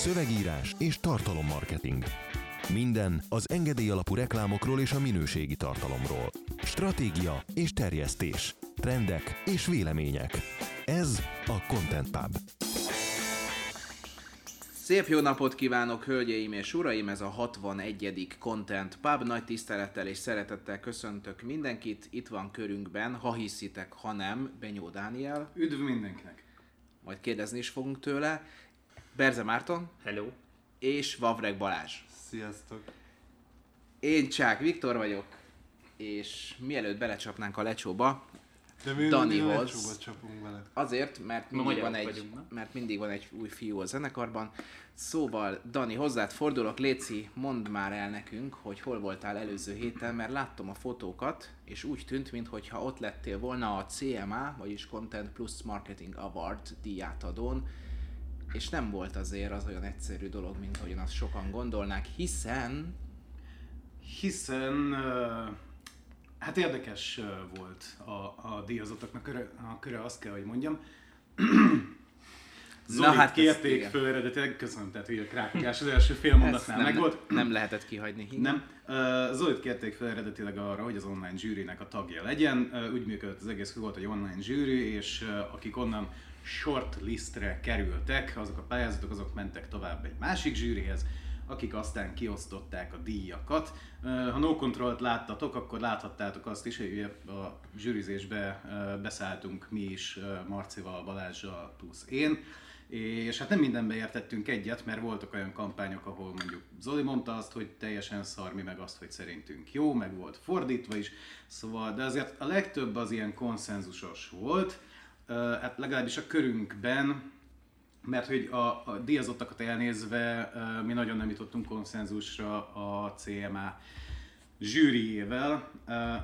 szövegírás és tartalommarketing. Minden az engedély alapú reklámokról és a minőségi tartalomról. Stratégia és terjesztés. Trendek és vélemények. Ez a Content Pub. Szép jó napot kívánok, hölgyeim és uraim! Ez a 61. Content Pub. Nagy tisztelettel és szeretettel köszöntök mindenkit. Itt van körünkben, ha hiszitek, ha nem, Benyó Dániel. Üdv mindenkinek! Majd kérdezni is fogunk tőle. Berze Márton. Hello. És Vavreg Balázs. Sziasztok! Én Csák Viktor vagyok, és mielőtt belecsapnánk a lecsóba, De mi Danihoz. csapunk vele. Azért, mert mindig, van egy, vagyunk, na? mert mindig van egy új fiú a zenekarban. Szóval, Dani, hozzád fordulok, Léci, mondd már el nekünk, hogy hol voltál előző héten, mert láttam a fotókat, és úgy tűnt, mintha ott lettél volna a CMA, vagyis Content Plus Marketing Award díjátadón, és nem volt azért az olyan egyszerű dolog, mint ahogyan azt sokan gondolnák, hiszen Hiszen hát érdekes volt a, a díjazottaknak köre, a köre, azt kell, hogy mondjam. Zolit hát ezt kérték föl eredetileg, köszönöm, tehát hogy a krákás az első fél mondatnál nem, megvolt. nem lehetett kihagyni. Nem. Uh, Zolit kérték fel eredetileg arra, hogy az online zsűrinek a tagja legyen. Uh, úgy működött az egész, hogy volt egy online zsűri, és uh, akik onnan shortlistre kerültek, azok a pályázatok, azok mentek tovább egy másik zsűrihez, akik aztán kiosztották a díjakat. Ha No Control-t láttatok, akkor láthattátok azt is, hogy a zsűrizésbe beszálltunk mi is Marcival, Balázsjal plusz én, és hát nem mindenbe értettünk egyet, mert voltak olyan kampányok, ahol mondjuk Zoli mondta azt, hogy teljesen szar, mi meg azt, hogy szerintünk jó, meg volt fordítva is, szóval, de azért a legtöbb az ilyen konszenzusos volt, hát legalábbis a körünkben, mert hogy a, a díjazottakat elnézve mi nagyon nem jutottunk konszenzusra a CMA zsűriével.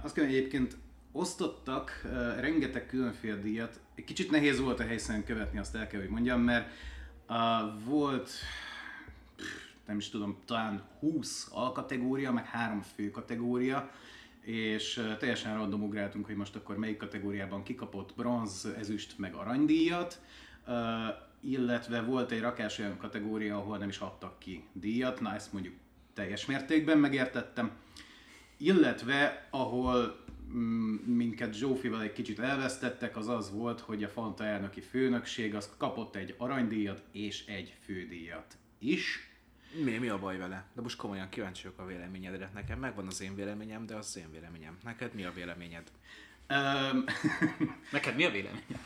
Azt kell, egyébként osztottak rengeteg különféle díjat. Egy kicsit nehéz volt a helyszínen követni, azt el kell, hogy mondjam, mert volt nem is tudom, talán 20 alkategória, meg három fő kategória, és teljesen random ugráltunk, hogy most akkor melyik kategóriában kikapott bronz, ezüst, meg aranydíjat, illetve volt egy rakás olyan kategória, ahol nem is adtak ki díjat, na ezt mondjuk teljes mértékben megértettem, illetve ahol mm, minket Zsófival egy kicsit elvesztettek, az az volt, hogy a Fanta elnöki főnökség az kapott egy aranydíjat és egy fődíjat is. Mi, mi a baj vele? De most komolyan kíváncsi vagyok a véleményedre. Nekem megvan az én véleményem, de az az én véleményem. Neked mi a véleményed? Um, Neked mi a véleményed?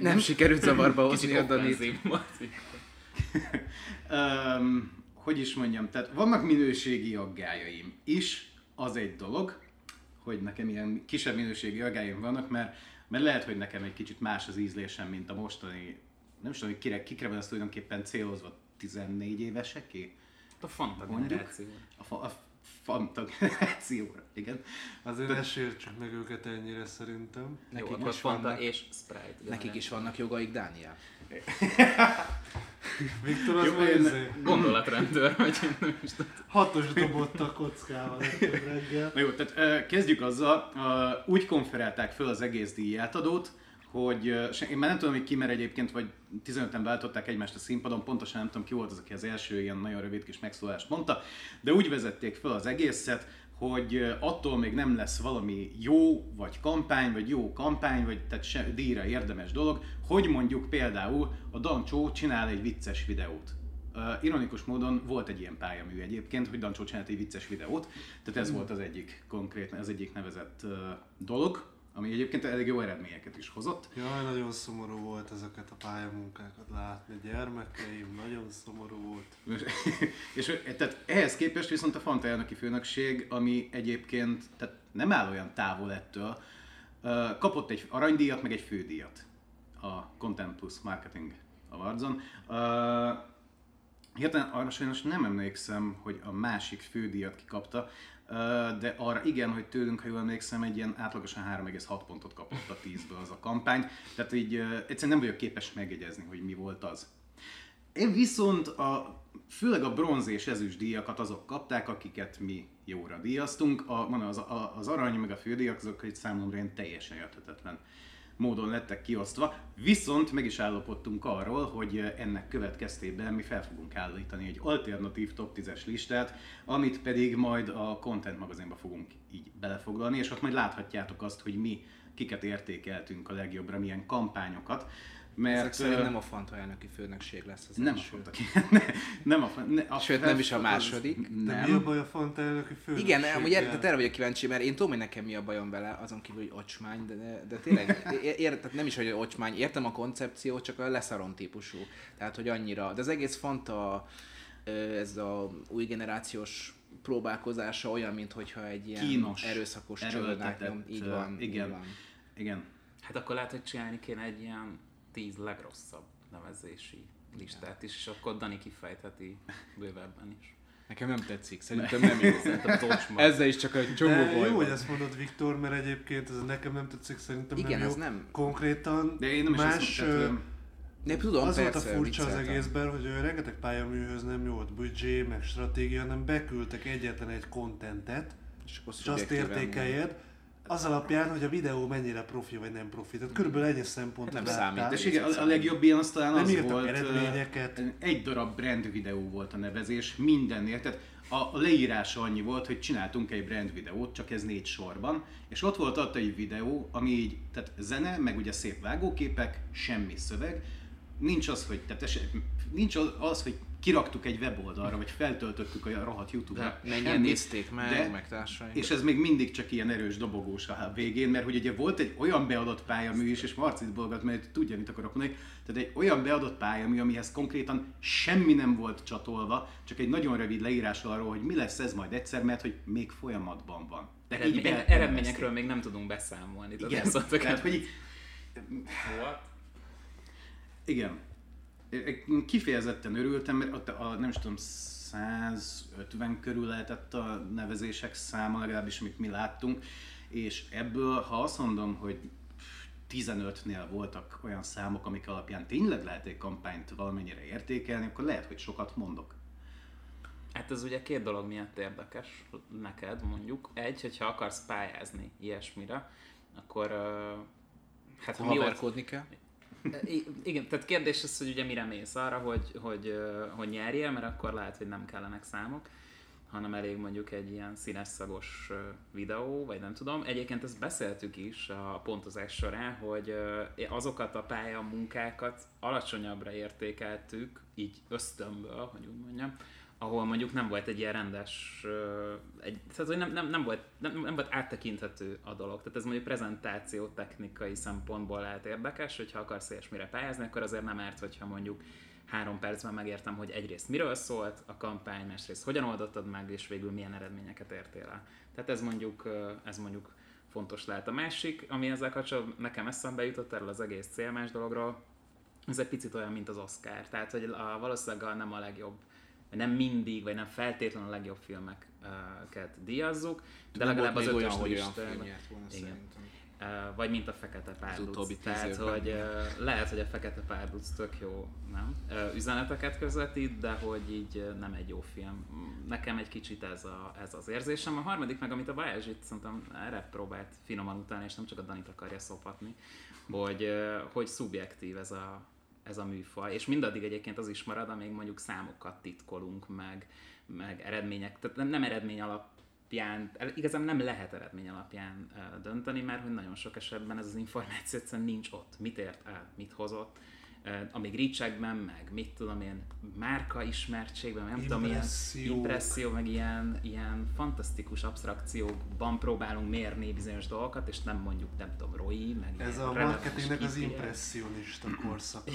Nem sikerült zavarba hozni a Danit. um, hogy is mondjam, tehát vannak minőségi aggájaim is, az egy dolog, hogy nekem ilyen kisebb minőségi aggájaim vannak, mert, mert lehet, hogy nekem egy kicsit más az ízlésem, mint a mostani, nem is tudom, hogy kire, kikre van ez tulajdonképpen célozva, 14 éveseké? A Fanta generáció. A, fa, a Fanta generációra, igen. Azért De- ne sértsük meg őket ennyire szerintem. Jó, Nekik akkor is Fanta vannak- és Sprite. Nekik is vannak jogaik, Dániel. Viktor az Jó, izé, Gondolatrendőr, vagy én nem is tudom. hatos dobott a kockával reggel. Na jó, tehát kezdjük azzal, úgy konferálták föl az egész díjátadót, hogy én már nem tudom, hogy ki, mert egyébként vagy 15-en váltották egymást a színpadon, pontosan nem tudom ki volt az, aki az első ilyen nagyon rövid kis megszólást mondta, de úgy vezették föl az egészet, hogy attól még nem lesz valami jó, vagy kampány, vagy jó kampány, vagy tehát se, díjra érdemes dolog, hogy mondjuk például a Dancsó csinál egy vicces videót. Uh, ironikus módon volt egy ilyen pályamű egyébként, hogy Dancsó csinált egy vicces videót, tehát ez volt az egyik konkrét, az egyik nevezett uh, dolog, ami egyébként elég jó eredményeket is hozott. Jaj, nagyon szomorú volt ezeket a pályamunkákat látni. Gyermekeim, nagyon szomorú volt. és ö, tehát ehhez képest viszont a Fanta elnöki főnökség, ami egyébként tehát nem áll olyan távol ettől, kapott egy aranydíjat, meg egy fődíjat a Content Plus Marketing Awardson. Hirtelen arra sajnos nem emlékszem, hogy a másik fődíjat kikapta, de arra igen, hogy tőlünk, ha jól emlékszem, egy ilyen átlagosan 3,6 pontot kapott a 10-ből az a kampány, tehát így egyszerűen nem vagyok képes megjegyezni, hogy mi volt az. Én viszont a, főleg a bronz és ezüst díjakat azok kapták, akiket mi jóra díjaztunk. A, mondom, az, a, az arany meg a fődíjak azok egy számomra ilyen teljesen érthetetlen módon lettek kiosztva, viszont meg is állapodtunk arról, hogy ennek következtében mi fel fogunk állítani egy alternatív top 10-es listát, amit pedig majd a Content magazinba fogunk így belefoglalni, és ott majd láthatjátok azt, hogy mi kiket értékeltünk a legjobbra, milyen kampányokat. Mert Ezek szerint nem a Fanta elnöki főnök lesz az nem a első. Fanta, ne, nem a, Fanta, ne, a Sőt, nem is a második. De Nem. mi a baj a Fanta elnöki főnökséggel? Igen, amúgy er, tehát erre vagyok kíváncsi, mert én tudom, hogy nekem mi a bajom vele, azon kívül, hogy ocsmány, de, de tényleg, ér, tehát nem is, hogy ocsmány, értem a koncepciót, csak a leszarom típusú. Tehát, hogy annyira, de az egész Fanta, ez a új generációs próbálkozása olyan, mint hogyha egy ilyen Kínos, erőszakos nyom. Így van, igen. Így van. Igen. Hát akkor lehet, hogy csinálni kéne egy ilyen tíz legrosszabb nevezési listát is, és akkor Dani kifejtheti bővebben is. Nekem nem tetszik, szerintem nem jó. Szerintem. Ezzel is csak egy csomó De baj jó, van. hogy ezt mondod, Viktor, mert egyébként ez nekem nem tetszik, szerintem Igen, nem ez jó. nem- Konkrétan De én nem is más, tehát, De tudom, az volt a furcsa az egészben, hogy ö, rengeteg pályaműhöz nem volt büdzsé, meg stratégia, hanem beküldtek egyetlen egy kontentet, És, akkor és azt értékeljed, az alapján, hogy a videó mennyire profi vagy nem profi. Tehát körülbelül ennyi szempont Nem számít, De és igen, a, a legjobb ilyen az talán Nem az volt, eredményeket. egy darab brand videó volt a nevezés, mindennél, tehát a, leírása annyi volt, hogy csináltunk egy brand videót, csak ez négy sorban, és ott volt ott egy videó, ami így, tehát zene, meg ugye szép vágóképek, semmi szöveg, nincs az, hogy, tehát es, nincs az, hogy kiraktuk egy weboldalra, vagy feltöltöttük a rohadt YouTube-ra. Mennyien nézték meg, de- meg társai. és ez még mindig csak ilyen erős dobogós a végén, mert hogy ugye volt egy olyan beadott pályamű is, és Marcit Bolgat, mert tudja, mit akarok mondani, tehát egy olyan beadott pályamű, amihez konkrétan semmi nem volt csatolva, csak egy nagyon rövid leírás arról, hogy mi lesz ez majd egyszer, mert hogy még folyamatban van. De így Eredmény, be- eredményekről még nem tudunk beszámolni. Igen, tehát hogy What? Igen. Én Kifejezetten örültem, mert ott a, nem is tudom, 150 körül lehetett a nevezések száma, legalábbis amit mi láttunk, és ebből, ha azt mondom, hogy 15-nél voltak olyan számok, amik alapján tényleg lehet egy kampányt valamennyire értékelni, akkor lehet, hogy sokat mondok. Hát ez ugye két dolog miatt érdekes neked mondjuk. Egy, hogyha akarsz pályázni ilyesmire, akkor ö, hát Ha haverkodni kell. Igen, tehát kérdés az, hogy ugye mire mész arra, hogy, hogy, hogy nyerjél, mert akkor lehet, hogy nem kellenek számok, hanem elég mondjuk egy ilyen színes szagos videó, vagy nem tudom. Egyébként ezt beszéltük is a pontozás során, hogy azokat a pálya munkákat alacsonyabbra értékeltük, így ösztönből, hogy úgy mondjam, ahol mondjuk nem volt egy ilyen rendes, egy, tehát hogy nem, nem, nem, volt, nem, nem volt áttekinthető a dolog. Tehát ez mondjuk prezentáció technikai szempontból lehet érdekes, hogyha akarsz ilyesmire pályázni, akkor azért nem árt, hogyha mondjuk három percben megértem, hogy egyrészt miről szólt a kampány, másrészt hogyan oldottad meg, és végül milyen eredményeket értél el. Tehát ez mondjuk, ez mondjuk fontos lehet. A másik, ami ezzel kapcsolatban nekem eszembe jutott erről az egész célmás dologról, ez egy picit olyan, mint az Oscar. Tehát, hogy a, valószínűleg nem a legjobb, vagy nem mindig, vagy nem feltétlenül a legjobb filmeket díjazzuk, de Nem legalább az ötös olyan, hogy olyan film volna Igen. szerintem. Vagy mint a Fekete Párduc. Tehát, hogy uh, lehet, hogy a Fekete Párduc tök jó nem? Uh, üzeneteket közvetít, de hogy így nem egy jó film. Nekem egy kicsit ez, a, ez az érzésem. A harmadik meg, amit a Balázs itt szerintem erre próbált finoman utána, és nem csak a Danit akarja szopatni, hogy, uh, hogy szubjektív ez a, ez a műfaj, és mindaddig egyébként az is marad, amíg mondjuk számokat titkolunk, meg, meg eredmények, tehát nem, nem eredmény alapján, igazán nem lehet eredmény alapján dönteni, mert hogy nagyon sok esetben ez az információ egyszerűen nincs ott. Mit ért el, mit hozott, amíg reachekben, meg mit tudom én, márka ismertségben, nem tudom, ilyen impresszió, meg ilyen, ilyen fantasztikus abstrakciókban próbálunk mérni bizonyos dolgokat, és nem mondjuk, nem tudom, ROI, meg Ez a marketingnek az impressionista korszaka.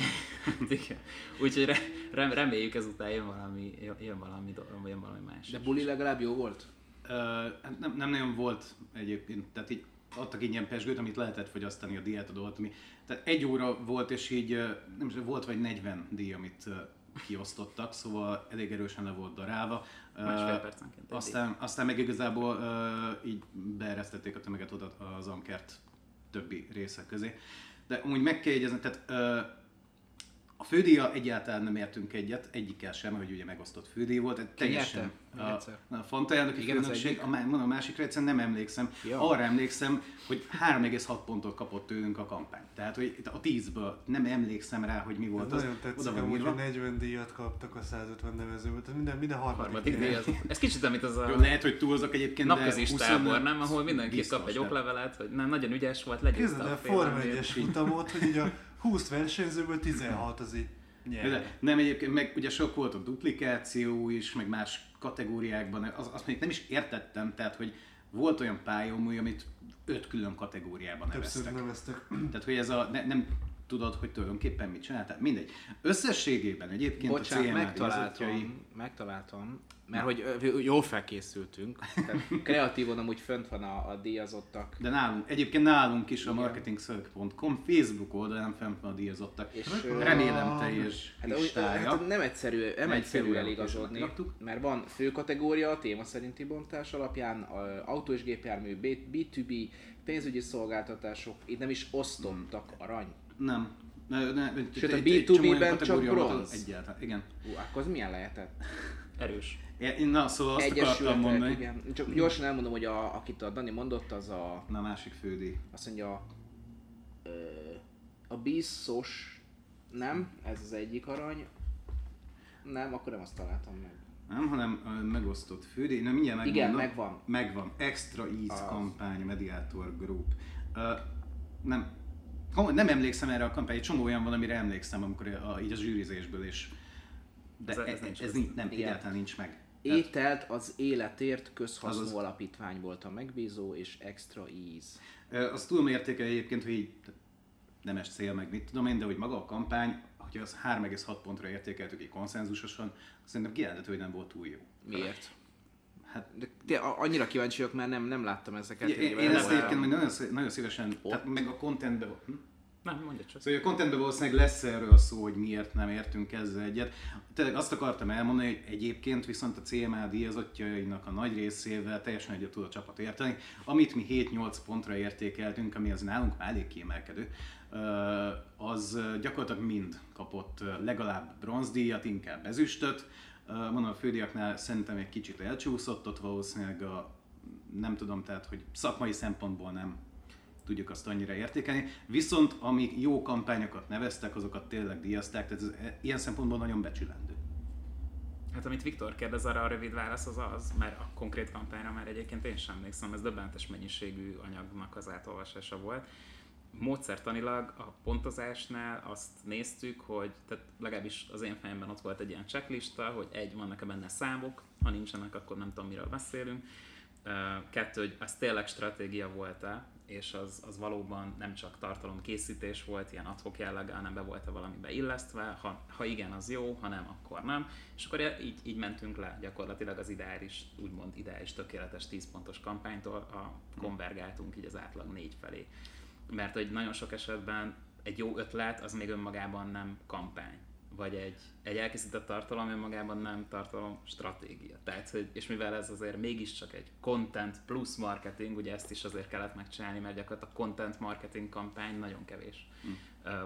Igen. Úgyhogy re, rem, reméljük ezután jön valami, jön- valami, jön valami más. De buli legalább jó volt? Hát nem, nem nagyon volt egyébként, tehát így adtak ingyen pesgőt, amit lehetett fogyasztani a diátadót, ami, tehát egy óra volt, és így nem is, volt vagy 40 díj, amit kiosztottak, szóval elég erősen le volt darálva. Másfél percenként egy aztán, aztán meg igazából ö, így beeresztették a tömeget oda az ankert többi része közé. De amúgy meg kell jegyezni, tehát ö, a fődíja egyáltalán nem értünk egyet, egyikkel sem, hogy ugye megosztott fődíj volt, egy teljesen? Még a, a Fanta elnöki Igen, főnökség, a, mondom, a másikra egyszerűen nem emlékszem. Ja. Arra emlékszem, hogy 3,6 pontot kapott tőlünk a kampány. Tehát, hogy a 10-ből nem emlékszem rá, hogy mi Ez volt az. nagyon tetszik, Oda amúgy, hogy 40 díjat kaptak a 150 nevezőből, tehát minden, minden harmadik, Harmadik díj. az, ez kicsit mint az a Jó, lehet, hogy túlzok egyébként, napközis de 20 tábor, nem? Ahol mindenki biztos, kap egy tehát- oklevelet, hogy nem, nagyon ügyes volt, legyőzte Képzeld a Forma elmét. 1-es futamot, hogy így a 20 versenyzőből 16 az így nyer. De nem egyébként, meg ugye sok volt a duplikáció is, meg más kategóriákban, az, azt még nem is értettem, tehát hogy volt olyan pályamúj, amit öt külön kategóriában Többször neveztek. neveztek. Tehát, hogy ez a, ne, nem tudod, hogy tulajdonképpen mit csináltál. Mindegy. Összességében egyébként Bocsánat, a CMA megtaláltam, díjazottjai- megtaláltam, mert hogy ö, jól felkészültünk. Tehát kreatívon amúgy fönt van a, a díjazottak. De nálunk, egyébként nálunk is a Igen. marketingszörg.com Facebook oldalán fent van a díjazottak. És, Remélem teljes Hát, úgy, listája. hát nem egyszerű, nem egyszerű eligazodni, mert van fő kategória a téma szerinti bontás alapján, a autó és gépjármű, B- B2B, pénzügyi szolgáltatások, itt nem is osztottak arany. Nem. Ne, ne, Sőt, a egy- egy csomó olyan B2B-ben csak bronz. Egyáltalán, igen. Ú, akkor az milyen lehetett? Erős. Én, na, szóval azt akartam mondani. igen. Csak gyorsan elmondom, hogy a, akit a Dani mondott, az a, Na, másik fődi. azt mondja, a biztos, nem, ez az egyik arany, nem, akkor nem azt találtam meg. Nem, hanem megosztott fődi. Na, mindjárt megmondom. Igen, megvan. Megvan. Extra Ease Az. kampány, Mediator Group. Ö, nem, nem emlékszem erre a kampány, egy csomó olyan van, amire emlékszem, amikor a, így a zsűrizésből is. De Ez- ez, ez, nincs ez, nincs, nem, Igen. egyáltalán nincs meg. Ételt az életért közhasznú Azaz. alapítvány volt a megbízó, és extra. Ö, Azt tudom értékelni egyébként, hogy így nemes cél, meg mit tudom én, de hogy maga a kampány, hogyha az 3,6 pontra értékeltük így konszenzusosan, azt szerintem kijelenthető, hogy nem volt túl jó. Miért? Hát De, de annyira kíváncsi vagyok, mert nem, nem láttam ezeket. én, én, ezt egyébként még nagyon, nagyon szívesen, tehát meg a contentbe, hm? Nem, mondja csak. Szóval a contentben valószínűleg lesz erről szó, hogy miért nem értünk ezzel egyet. Tényleg azt akartam elmondani, hogy egyébként viszont a CMA díjazottjainak a nagy részével teljesen egyet tud a csapat érteni. Amit mi 7-8 pontra értékeltünk, ami az nálunk már elég kiemelkedő, az gyakorlatilag mind kapott legalább bronzdíjat, inkább ezüstöt. Mondom, a fődiaknál szerintem egy kicsit elcsúszott, ott valószínűleg a, nem tudom, tehát, hogy szakmai szempontból nem tudjuk azt annyira értékelni. Viszont amik jó kampányokat neveztek, azokat tényleg díjazták, tehát ez e- ilyen szempontból nagyon becsülendő. Hát amit Viktor kérdez, arra a rövid válasz az az, mert a konkrét kampányra már egyébként én sem emlékszem, ez döbbentes mennyiségű anyagnak az átolvasása volt. Módszertanilag a pontozásnál azt néztük, hogy tehát legalábbis az én fejemben ott volt egy ilyen checklista, hogy egy, vannak-e benne számok, ha nincsenek, akkor nem tudom, miről beszélünk. Kettő, hogy az tényleg stratégia volt-e, és az, az valóban nem csak tartalomkészítés volt, ilyen adhok jelleggel, hanem be volt-e valami beillesztve, ha, ha igen, az jó, ha nem, akkor nem. És akkor így, így mentünk le gyakorlatilag az ideális, úgymond ideális, tökéletes 10 pontos kampánytól, a, konvergáltunk így az átlag négy felé. Mert hogy nagyon sok esetben egy jó ötlet az még önmagában nem kampány vagy egy, egy elkészített tartalom önmagában nem tartalom stratégia. Tehát, hogy, és mivel ez azért mégiscsak egy content plusz marketing, ugye ezt is azért kellett megcsinálni, mert gyakorlatilag a content marketing kampány nagyon kevés. Mm.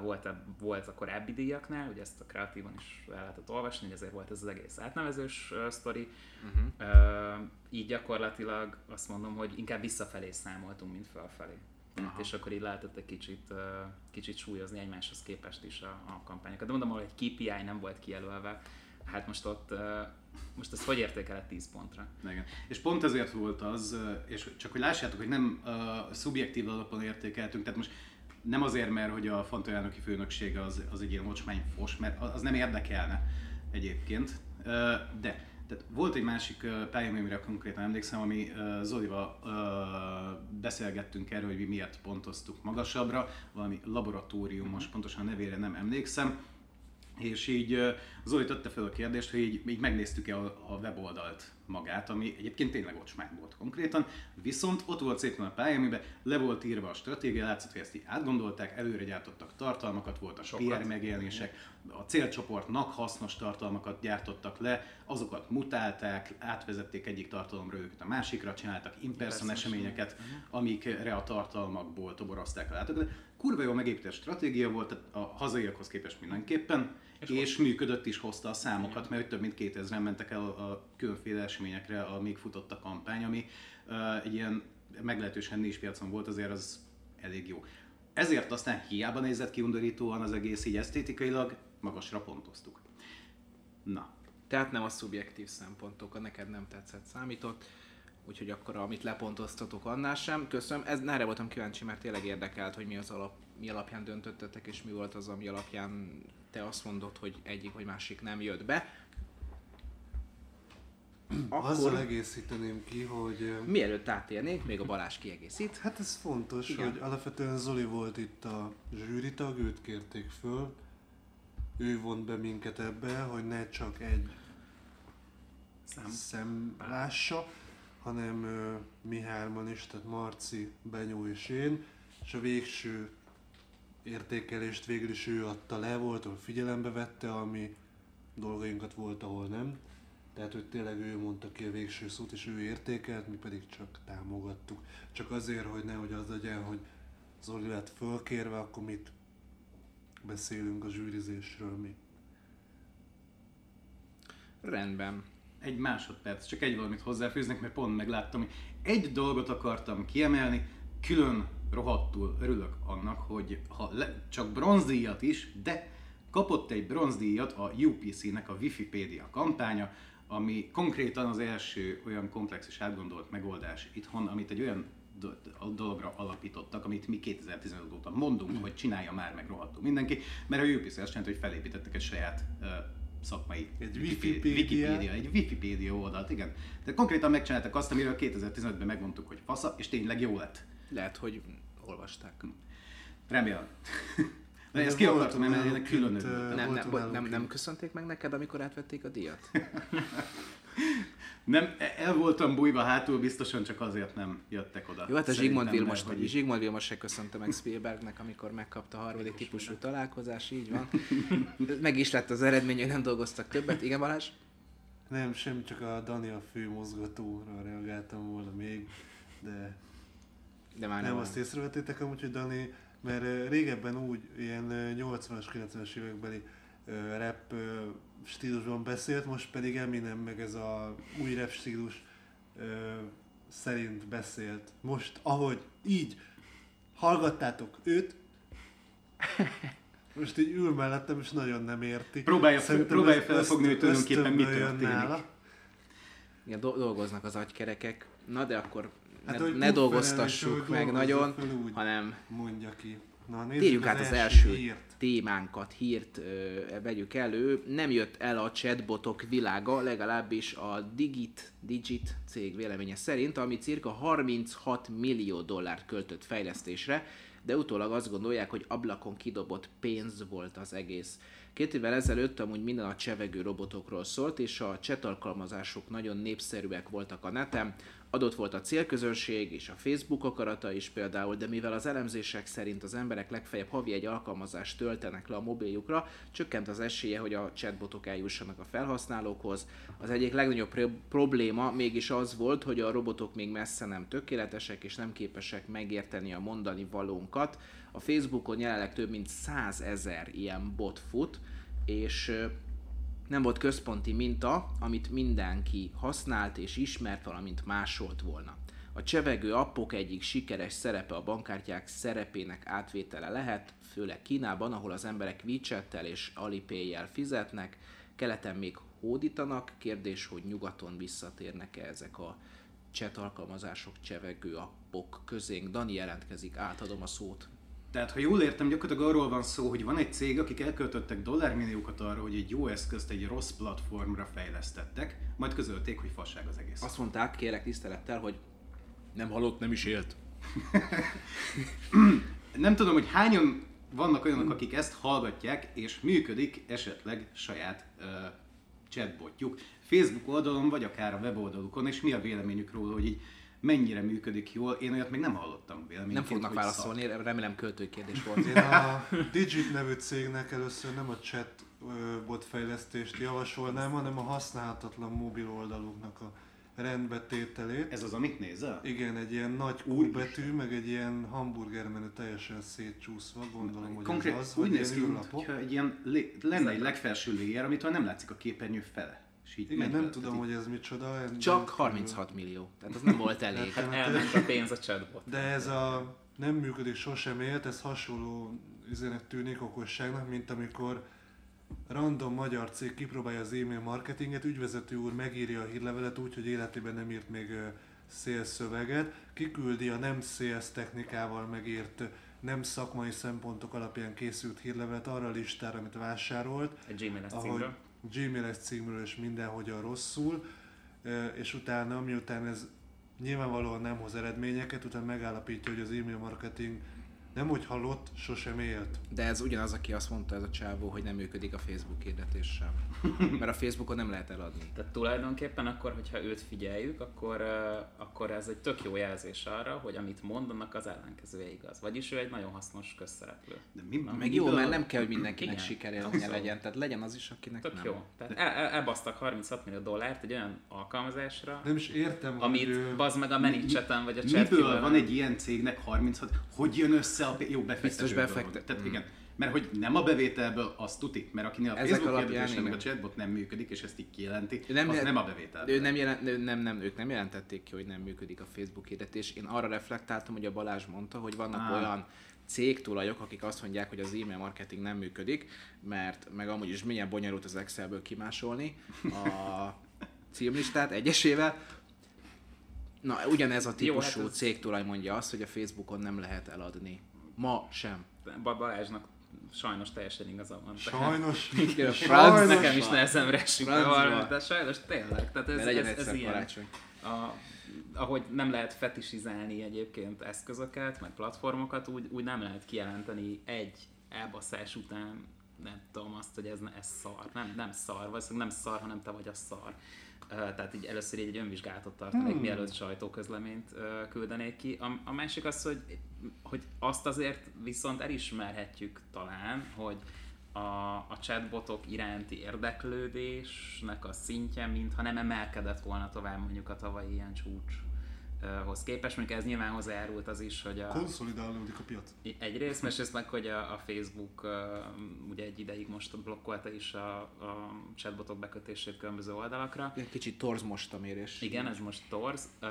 Volt, a, volt a korábbi díjaknál, ugye ezt a kreatívan is el lehetett olvasni, hogy ezért volt ez az egész átnevezős uh, sztori. Uh, így gyakorlatilag azt mondom, hogy inkább visszafelé számoltunk, mint felfelé. Aha. És akkor így lehetett egy kicsit, uh, kicsit súlyozni egymáshoz képest is a, a kampányokat. De mondom, ahol egy KPI nem volt kijelölve, hát most ott, uh, most ezt hogy értékeled 10 pontra? Igen. És pont ezért volt az, és csak hogy lássátok, hogy nem uh, szubjektív alapon értékeltünk, tehát most nem azért, mert hogy a Fanta elnöki főnöksége az, az egy ilyen ocsmány fos, mert az nem érdekelne egyébként, Ö, de tehát volt egy másik pályám, amire konkrétan emlékszem, ami Zolival beszélgettünk erről, hogy mi miért pontoztuk magasabbra, valami laboratórium, most pontosan a nevére nem emlékszem, és így Zoli tette fel a kérdést, hogy így, így megnéztük-e a, a weboldalt magát, ami egyébként tényleg ocsmány volt konkrétan, viszont ott volt szépen a pálya, amiben le volt írva a stratégia, látszott, hogy ezt így átgondolták, előre gyártottak tartalmakat, voltak PR megjelenések, a célcsoportnak hasznos tartalmakat gyártottak le, azokat mutálták, átvezették egyik tartalomról őket a másikra, csináltak In-person eseményeket, amikre a tartalmakból toborozták a látogatókat. kurva jó megépített stratégia volt, a hazaiakhoz képest mindenképpen, és, és működött is, hozta a számokat, mert több mint 2000-en mentek el a különféle eseményekre, amíg futott a kampány, ami uh, egy ilyen meglehetősen nincs piacon volt, azért az elég jó. Ezért aztán hiába nézett ki undorítóan az egész így esztétikailag, magasra pontoztuk. Na, Tehát nem a szubjektív szempontok, a neked nem tetszett számított, úgyhogy akkor amit lepontoztatok annál sem. Köszönöm, ez, erre voltam kíváncsi, mert tényleg érdekelt, hogy mi az alap, mi alapján döntöttetek, és mi volt az, ami alapján te azt mondod, hogy egyik vagy másik nem jött be. Azzal Akkor egészíteném ki, hogy mielőtt átérnék, még a Balázs kiegészít. hát ez fontos, Igen. hogy alapvetően Zoli volt itt a zsűritag, őt kérték föl, ő vont be minket ebbe, hogy ne csak egy Szem. szem lássa, hanem mi hárman is, tehát Marci, Benyó és én, és a végső értékelést végül is ő adta le, volt, ahol figyelembe vette, ami dolgainkat volt, ahol nem. Tehát, hogy tényleg ő mondta ki a végső szót, és ő értékelt, mi pedig csak támogattuk. Csak azért, hogy nehogy az legyen, hogy Zoli lett fölkérve, akkor mit beszélünk a zsűrizésről mi. Rendben. Egy másodperc, csak egy valamit hozzáfűznek, mert pont megláttam, hogy egy dolgot akartam kiemelni, külön rohadtul örülök annak, hogy ha le, csak bronzdíjat is, de kapott egy bronzdíjat a UPC-nek a Wikipédia kampánya, ami konkrétan az első olyan komplex és átgondolt megoldás itthon, amit egy olyan dologra alapítottak, amit mi 2015 óta mondunk, hogy csinálja már meg rohadtul mindenki, mert a UPC azt jelenti, hogy felépítettek egy saját szakmai Egy Wikipédia. Wikipédia, egy Wikipédia oldalt, igen. Tehát konkrétan megcsináltak azt, amiről 2015-ben megmondtuk, hogy fasza, és tényleg jó lett. Lehet, hogy olvasták. Remélem. De De ezt ki akartam náluk ennek külön Nem, nem, nem, nem köszönték meg neked, amikor átvették a díjat? Nem, el voltam bújva hátul, biztosan csak azért nem jöttek oda. Jó, hát a Zsigmond Vilmos, hogy Zsigmond Vilmos se köszönte meg Spielbergnek, amikor megkapta a harmadik típusú találkozás, így van. Meg is lett az eredmény, hogy nem dolgoztak többet. Igen, Balázs? Nem, semmi, csak a Dani a fő mozgatóra reagáltam volna még, de De már nem nem. azt észrevettétek amúgy, hogy Dani, mert régebben úgy, ilyen ö, 80-as, 90-es évekbeli rap stílusban beszélt, most pedig Eminem meg ez a új rap stílus ö, szerint beszélt. Most, ahogy így hallgattátok őt, most így ül mellettem, és nagyon nem érti. Próbálja- Szerintem próbálja felfogni, hogy tulajdonképpen mi történik. nála. Igen, do- dolgoznak az agykerekek. Na de akkor ne, Hát, ne pufferel, dolgoztassuk meg nagyon, hanem Mondja ki. Na, térjünk át az első hírt. témánkat, hírt ö, vegyük elő. Nem jött el a chatbotok világa, legalábbis a Digit, Digit cég véleménye szerint, ami cirka 36 millió dollárt költött fejlesztésre, de utólag azt gondolják, hogy ablakon kidobott pénz volt az egész. Két évvel ezelőtt amúgy minden a csevegő robotokról szólt, és a chat alkalmazások nagyon népszerűek voltak a neten. Adott volt a célközönség és a Facebook akarata is például, de mivel az elemzések szerint az emberek legfeljebb havi egy alkalmazást töltenek le a mobiljukra, csökkent az esélye, hogy a chatbotok eljussanak a felhasználókhoz. Az egyik legnagyobb pro- probléma mégis az volt, hogy a robotok még messze nem tökéletesek és nem képesek megérteni a mondani valónkat. A Facebookon jelenleg több mint 100 ezer ilyen bot fut, és nem volt központi minta, amit mindenki használt és ismert, valamint másolt volna. A csevegő appok egyik sikeres szerepe a bankkártyák szerepének átvétele lehet, főleg Kínában, ahol az emberek WeChat-tel és Alipay-jel fizetnek, keleten még hódítanak, kérdés, hogy nyugaton visszatérnek-e ezek a chat alkalmazások, csevegő appok közénk. Dani jelentkezik, átadom a szót. Tehát, ha jól értem, gyakorlatilag arról van szó, hogy van egy cég, akik elköltöttek dollármilliókat arra, hogy egy jó eszközt egy rossz platformra fejlesztettek, majd közölték, hogy fasság az egész. Azt mondták, kérek tisztelettel, hogy nem halott, nem is élt. Nem tudom, hogy hányan vannak olyanok, akik ezt hallgatják, és működik esetleg saját uh, chatbotjuk. Facebook oldalon, vagy akár a weboldalukon, és mi a véleményük róla, hogy így mennyire működik jól. Én olyat még nem hallottam véleményként. Nem fognak válaszolni, remélem költői kérdés volt. Én a Digit nevű cégnek először nem a chat bot fejlesztést javasolnám, hanem a használhatatlan mobil oldaluknak a rendbetételét. Ez az, amit nézel? Igen, egy ilyen nagy Úr betű, meg egy ilyen hamburgermenü teljesen szétcsúszva, gondolom, hogy Konkrét, ez az, úgy néz ilyen ki, mintha egy ilyen lé, lenne egy legfelső layer, amitől nem látszik a képernyő fele. És így Igen, nem tudom, hogy ez micsoda. en- Csak nem- 36 millió. Tehát az nem volt elég. Hát, Elment a pénz a chatbot. De ez a nem működik sosem élt, ez hasonló izének tűnik okosságnak, mint amikor random magyar cég kipróbálja az e-mail marketinget, ügyvezető úr megírja a hírlevelet úgy, hogy életében nem írt még ö, sales szöveget, kiküldi a nem sales technikával megírt, nem szakmai szempontok alapján készült hírlevelet arra a listára, amit vásárolt, Egy Gmail-es ahogy címről. Gmail-es címről és mindenhogyan rosszul, és utána, miután ez nyilvánvalóan nem hoz eredményeket, utána megállapítja, hogy az e-mail marketing nem hogy hallott, sosem élt. De ez ugyanaz, aki azt mondta ez a csávó, hogy nem működik a Facebook hirdetés sem. Mert a Facebookon nem lehet eladni. Tehát tulajdonképpen akkor, hogyha őt figyeljük, akkor, uh, akkor ez egy tök jó jelzés arra, hogy amit mondanak, az ellenkezője igaz. Vagyis ő egy nagyon hasznos közszereplő. De mi, Meg jó, mert nem kell, hogy mindenkinek Igen. sikerélménye legyen. Tehát legyen az is, akinek Tök nem. jó. Tehát el, el, elbasztak 36 millió dollárt egy olyan alkalmazásra, Nem is értem, hogy amit ő- bazd meg a Manichaten vagy a Miből chat van egy ilyen cégnek 36? Hogy jön össze a jó befektetőből? befektet- Tehát Mm. igen. Mert hogy nem a bevételből, az tuti. Mert akinél a Ezek Facebook hirdetése meg a chatbot nem működik, és ezt így kijelenti, nem az nem a bevételből. Ő nem, jelent, ő nem, nem, ők nem jelentették ki, hogy nem működik a Facebook hirdetés. Én arra reflektáltam, hogy a Balázs mondta, hogy vannak Á. olyan cégtulajok, akik azt mondják, hogy az e-mail marketing nem működik, mert meg amúgy is milyen bonyolult az Excelből kimásolni a címlistát egyesével. Na, ugyanez a Jó, típusú hát ez- cégtulaj mondja azt, hogy a Facebookon nem lehet eladni. Ma sem. Ba- Balázsnak sajnos teljesen igaza van. Tehát- Sajnos, Igen, a Ez franc- nekem is nehezemre esik, de, sajnos tényleg. Tehát ez, ez, ez egyszer ilyen. A, ahogy nem lehet fetisizálni egyébként eszközöket, meg platformokat, úgy, úgy nem lehet kijelenteni egy elbaszás után nem tudom azt, hogy ez, ez szar. Nem, nem szar, valószínűleg nem szar, hanem te vagy a szar. Tehát így először így egy önvizsgálatot tartanék, hmm. mielőtt sajtóközleményt küldenék ki. A, a másik az, hogy, hogy azt azért viszont elismerhetjük talán, hogy a, a chatbotok iránti érdeklődésnek a szintje, mintha nem emelkedett volna tovább mondjuk a tavalyi ilyen csúcshoz képest. Mondjuk ez nyilván hozzájárult az is, hogy a, konszolidálódik a piac. Egyrészt, másrészt meg, hogy a, a Facebook uh, ugye egy ideig most blokkolta is a, a chatbotok bekötését különböző oldalakra. Egy kicsit torz most a mérés. Igen, ez most torz. Uh,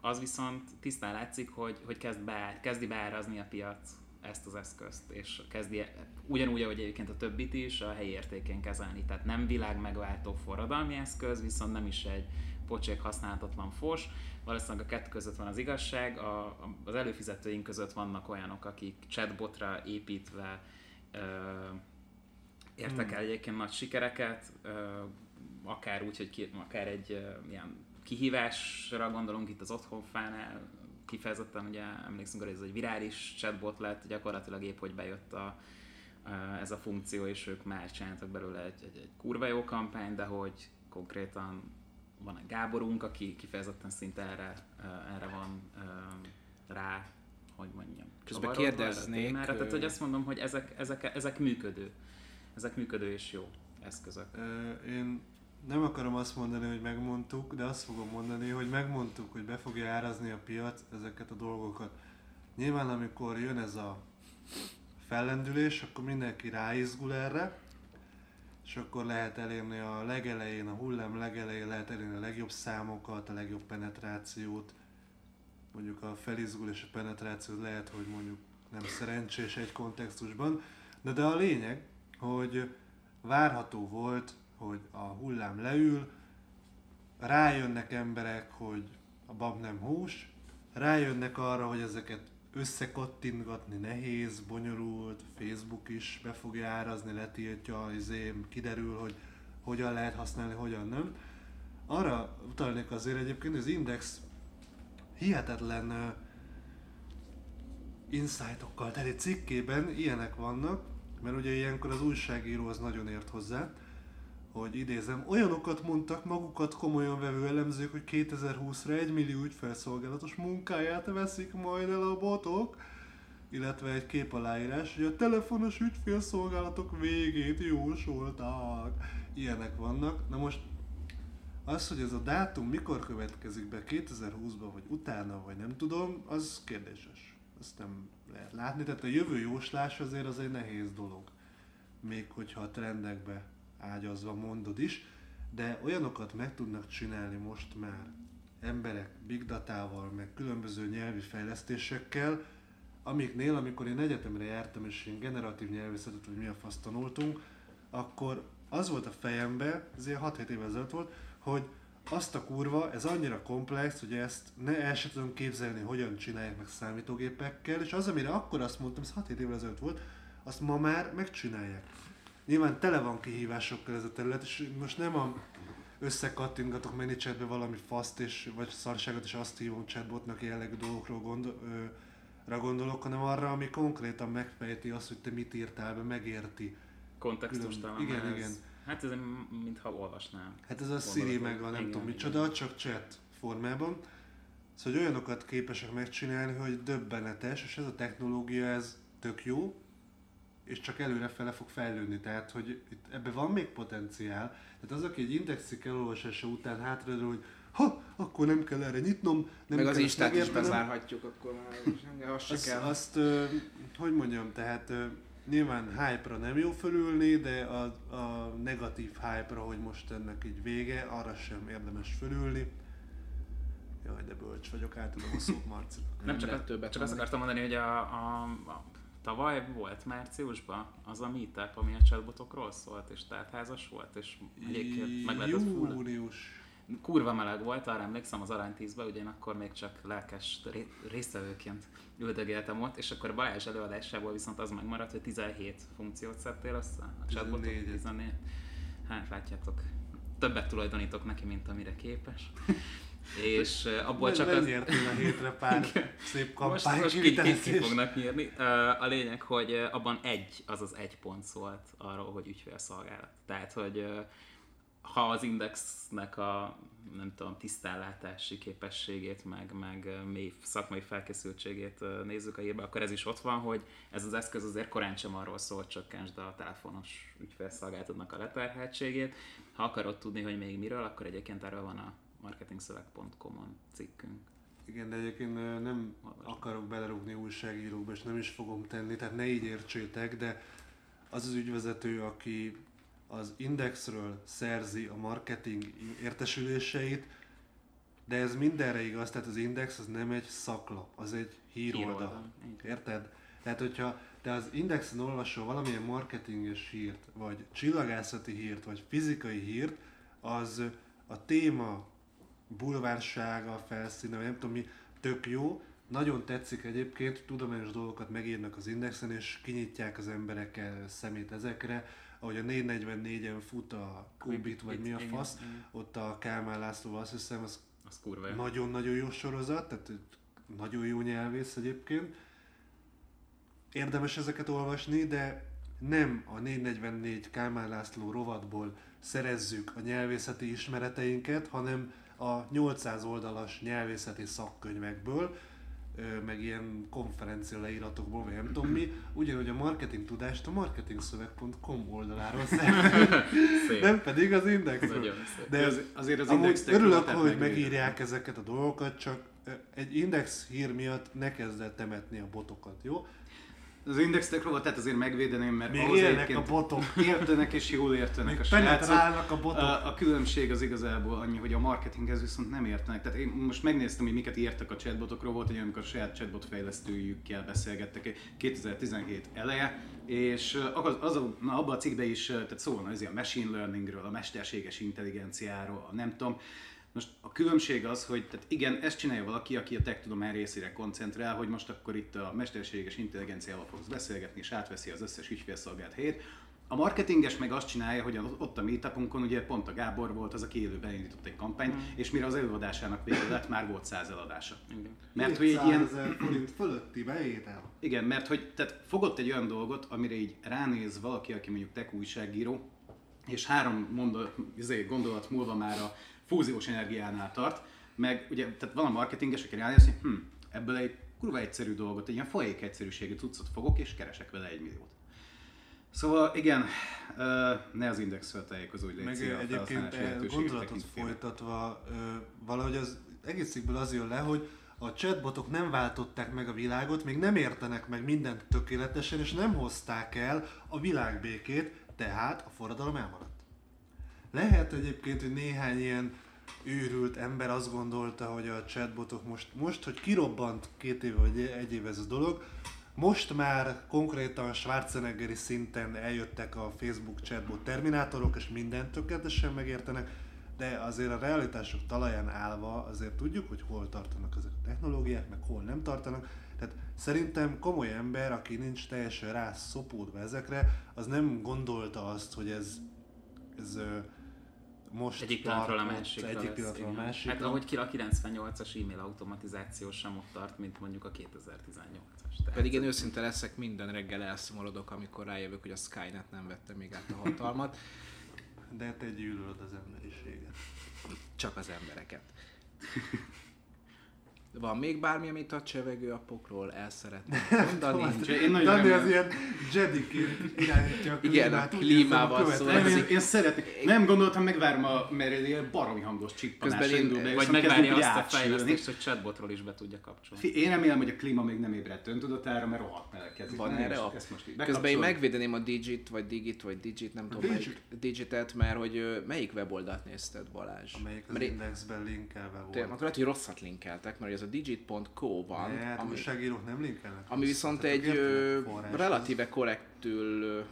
az viszont tisztán látszik, hogy, hogy kezd beár, kezdi beárazni a piac ezt az eszközt, és kezdi ugyanúgy, ahogy egyébként a többit is a helyi értékén kezelni. Tehát nem világ megváltó forradalmi eszköz, viszont nem is egy pocsék használhatatlan fos. Valószínűleg a kettő között van az igazság, a, a, az előfizetőink között vannak olyanok, akik chatbotra építve ö, értek el egyébként nagy sikereket, ö, akár úgy, hogy ki, akár egy ö, ilyen kihívásra gondolunk itt az otthonfánál, kifejezetten ugye emlékszünk arra, hogy ez egy virális chatbot lett, gyakorlatilag épp hogy bejött a, a, ez a funkció, és ők már csináltak belőle egy, egy, egy kurva jó kampány, de hogy konkrétan van egy Gáborunk, aki kifejezetten szinte erre, erre van rá, hogy mondjam. Közben erre a kérdeznék, témára. Tehát, hogy azt mondom, hogy ezek, ezek, ezek működő. Ezek működő és jó eszközök. Én nem akarom azt mondani, hogy megmondtuk, de azt fogom mondani, hogy megmondtuk, hogy be fogja árazni a piac ezeket a dolgokat. Nyilván amikor jön ez a fellendülés, akkor mindenki ráizgul erre, és akkor lehet elérni a legelején, a hullám legelején lehet elérni a legjobb számokat, a legjobb penetrációt. Mondjuk a felizgulás és a penetráció lehet, hogy mondjuk nem szerencsés egy kontextusban, de, de a lényeg, hogy várható volt, hogy a hullám leül, rájönnek emberek, hogy a bab nem hús, rájönnek arra, hogy ezeket összekattintgatni nehéz, bonyolult, Facebook is be fogja árazni, letiltja, izé, kiderül, hogy hogyan lehet használni, hogyan nem. Arra utalnék azért egyébként, hogy az Index hihetetlen uh, insightokkal teli cikkében ilyenek vannak, mert ugye ilyenkor az újságíró az nagyon ért hozzá, hogy idézem, olyanokat mondtak magukat komolyan vevő elemzők, hogy 2020-ra egy millió ügyfelszolgálatos munkáját veszik majd el a botok, illetve egy kép aláírás, hogy a telefonos ügyfélszolgálatok végét jósolták. Ilyenek vannak. Na most Az, hogy ez a dátum mikor következik be, 2020-ban vagy utána, vagy nem tudom, az kérdéses. Ezt nem lehet látni. Tehát a jövő jóslás azért az egy nehéz dolog. Még hogyha a trendekbe ágyazva mondod is. De olyanokat meg tudnak csinálni most már emberek big datával, meg különböző nyelvi fejlesztésekkel, amiknél, amikor én egyetemre jártam, és én generatív nyelvészetet, vagy mi a fasz tanultunk, akkor az volt a fejembe, ez ilyen 6-7 évvel ezelőtt volt, hogy azt a kurva, ez annyira komplex, hogy ezt ne el sem tudom képzelni, hogyan csinálják meg számítógépekkel, és az, amire akkor azt mondtam, ez 6-7 évvel ezelőtt volt, azt ma már megcsinálják. Nyilván tele van kihívásokkal ez a terület, és most nem a összekattingatok ManyChatbe valami faszt és, vagy szarságot, és azt hívom chatbotnak jellegű dolgokról gondol, ö, gondolok, hanem arra, ami konkrétan megfejti azt, hogy te mit írtál be, megérti. Kontextustalan. Igen, ez, igen. Hát ez mintha olvasnám. Hát ez a Siri meg a nem Igen, tudom micsoda, csak chat formában. Szóval hogy olyanokat képesek megcsinálni, hogy döbbenetes, és ez a technológia ez tök jó, és csak előrefele fog fejlődni, tehát hogy itt ebbe van még potenciál. Tehát az, aki egy indexik elolvasása után hátradől, hogy ha, akkor nem kell erre nyitnom, nem Meg az kell ezt Instát is bezárhatjuk, akkor már az se Azt, kell. azt ö, hogy mondjam, tehát ö, nyilván hype-ra nem jó fölülni, de a, a negatív hype-ra, hogy most ennek így vége, arra sem érdemes fölülni. Jaj, de bölcs vagyok, átadom a szót Marci. Nem csak, a, többet csak azt akartam mondani, hogy a, a, a tavaly volt márciusban az a meetup, ami a chatbotokról szólt, és teltházas volt, és egyébként meg lehetett full. Június. Kurva meleg volt, arra emlékszem az Arany 10-ben, ugyanakkor még csak lelkes ré- résztvevőként üldögéltem ott, és akkor Balázs előadásából viszont az megmaradt, hogy 17 funkciót szedtél össze a chatbotok. 14-et. 14. Hát látjátok, többet tulajdonítok neki, mint amire képes. És eh, abból csak az... Lenyertél a hétre pár szép Most, kampány most ki, ki, ki kivitelezést. fognak írni. Ö, A lényeg, hogy ö, abban egy, az az egy pont szólt arról, hogy ügyfélszolgálat. Tehát, hogy ha az indexnek a nem tudom, tisztállátási képességét, meg, meg mély szakmai felkészültségét nézzük a hírbe, akkor ez is ott van, hogy ez az eszköz azért korán sem arról szól, hogy csökkentsd a telefonos ügyfélszolgáltatnak a leterheltségét. Ha akarod tudni, hogy még miről, akkor egyébként erről van a marketingszöveg.com-on cikkünk. Igen, de egyébként nem akarok belerúgni újságírókba, és nem is fogom tenni, tehát ne így értsétek, de az az ügyvezető, aki az Indexről szerzi a marketing értesüléseit, de ez mindenre igaz, tehát az Index az nem egy szaklap, az egy híroldal. Híroldal. Érted? Tehát, hogyha te az Indexen olvasol valamilyen marketinges hírt, vagy csillagászati hírt, vagy fizikai hírt, az a téma bulvársága, felszíne, vagy nem tudom mi, tök jó. Nagyon tetszik egyébként, tudományos dolgokat megírnak az Indexen, és kinyitják az emberek szemét ezekre. Ahogy a 444-en fut a Kubit, vagy mi a fasz, ott a Kálmán Lászlóval azt hiszem, az Az nagyon-nagyon jó sorozat, tehát nagyon jó nyelvész egyébként. Érdemes ezeket olvasni, de nem a 444 Kálmán László rovatból szerezzük a nyelvészeti ismereteinket, hanem a 800 oldalas nyelvészeti szakkönyvekből, meg ilyen konferencia leíratokból, vagy nem tudom mi, ugyanúgy a marketing tudást a marketingszöveg.com oldaláról Szép. nem pedig az indexről. De az, azért az index örülök, hogy megírják ezeket a dolgokat, csak egy index hír miatt ne kezd el temetni a botokat, jó? Az Index Tech rovat, tehát azért megvédeném, mert Még ahhoz élnek a botok. Értenek és jól értenek Még a srácok. a botok. A, a különbség az igazából annyi, hogy a marketinghez viszont nem értenek. Tehát én most megnéztem, hogy miket írtak a chatbotokról, volt egy amikor a saját chatbot fejlesztőjükkel beszélgettek 2017 eleje, és az, az a, na, abban a cikkben is tehát szó van a machine learningről, a mesterséges intelligenciáról, a nem tudom. Most a különbség az, hogy tehát igen, ezt csinálja valaki, aki a tech tudomány részére koncentrál, hogy most akkor itt a mesterséges intelligenciával fogsz beszélgetni, és átveszi az összes ügyfélszolgált helyét. A marketinges meg azt csinálja, hogy ott a meetupunkon ugye pont a Gábor volt az, aki élőben indított egy kampányt, és mire az előadásának vége lett, már volt száz eladása. Igen. Mert hogy egy ilyen, 000 forint fölötti bevétel. igen, mert hogy tehát fogott egy olyan dolgot, amire így ránéz valaki, aki mondjuk tech újságíró, és három mondat, izé, gondolat múlva már a fúziós energiánál tart, meg ugye, tehát van a marketinges, aki ránéz, hogy hm, ebből egy kurva egyszerű dolgot, egy ilyen folyék egyszerűségű cuccot fogok, és keresek vele egy milliót. Szóval igen, ne az indexről tájékozódj, légy Meg a egyébként lehetőségek gondolatot folytatva, valahogy az egész cikkből az jön le, hogy a chatbotok nem váltották meg a világot, még nem értenek meg mindent tökéletesen, és nem hozták el a világbékét, tehát a forradalom elmaradt. Lehet egyébként, hogy néhány ilyen őrült ember azt gondolta, hogy a chatbotok most, most hogy kirobbant két éve vagy egy éve ez a dolog, most már konkrétan Schwarzeneggeri szinten eljöttek a Facebook chatbot terminátorok, és mindent tökéletesen megértenek, de azért a realitások talaján állva azért tudjuk, hogy hol tartanak ezek a technológiák, meg hol nem tartanak. Tehát szerintem komoly ember, aki nincs teljesen rá szopódva ezekre, az nem gondolta azt, hogy ez, ez most Egyik pillanatról a másikra Egyik pillanatról a másikra. Hát ahogy ki a 98-as e-mail automatizáció sem ott tart, mint mondjuk a 2018-as. Tehát Pedig én őszinte leszek, minden reggel elszomorodok, amikor rájövök, hogy a Skynet nem vette még át a hatalmat, De te gyűlölöd az emberiséget. csak az embereket. Van még bármi, amit a csevegő apokról el szeretnék mondani? Én nagyon Dani az ilyen Jediként irányítja a Igen, a úgy klímával szól. Nem, következő- én, én szeretnék. Nem gondoltam, megvárom a mert ilyen baromi hangos csippanás Közben én- indul be, Vagy megvárja azt a fejlesztést, hogy chatbotról is be tudja kapcsolni. Én remélem, hogy a klíma még nem ébredt öntudatára, mert rohadt melegkezik. Van erre a- Közben én megvédeném a Digit, vagy Digit, vagy Digit, nem tudom melyik Digitet, mert hogy melyik weboldalt nézted Balázs? Amelyik az indexben linkelve volt. Akkor lehet, hogy rosszat linkeltek, mert ez a digit.co van, Ne, hát ami, újságírók nem linkelnek. ami viszont egy ö, relatíve korrektül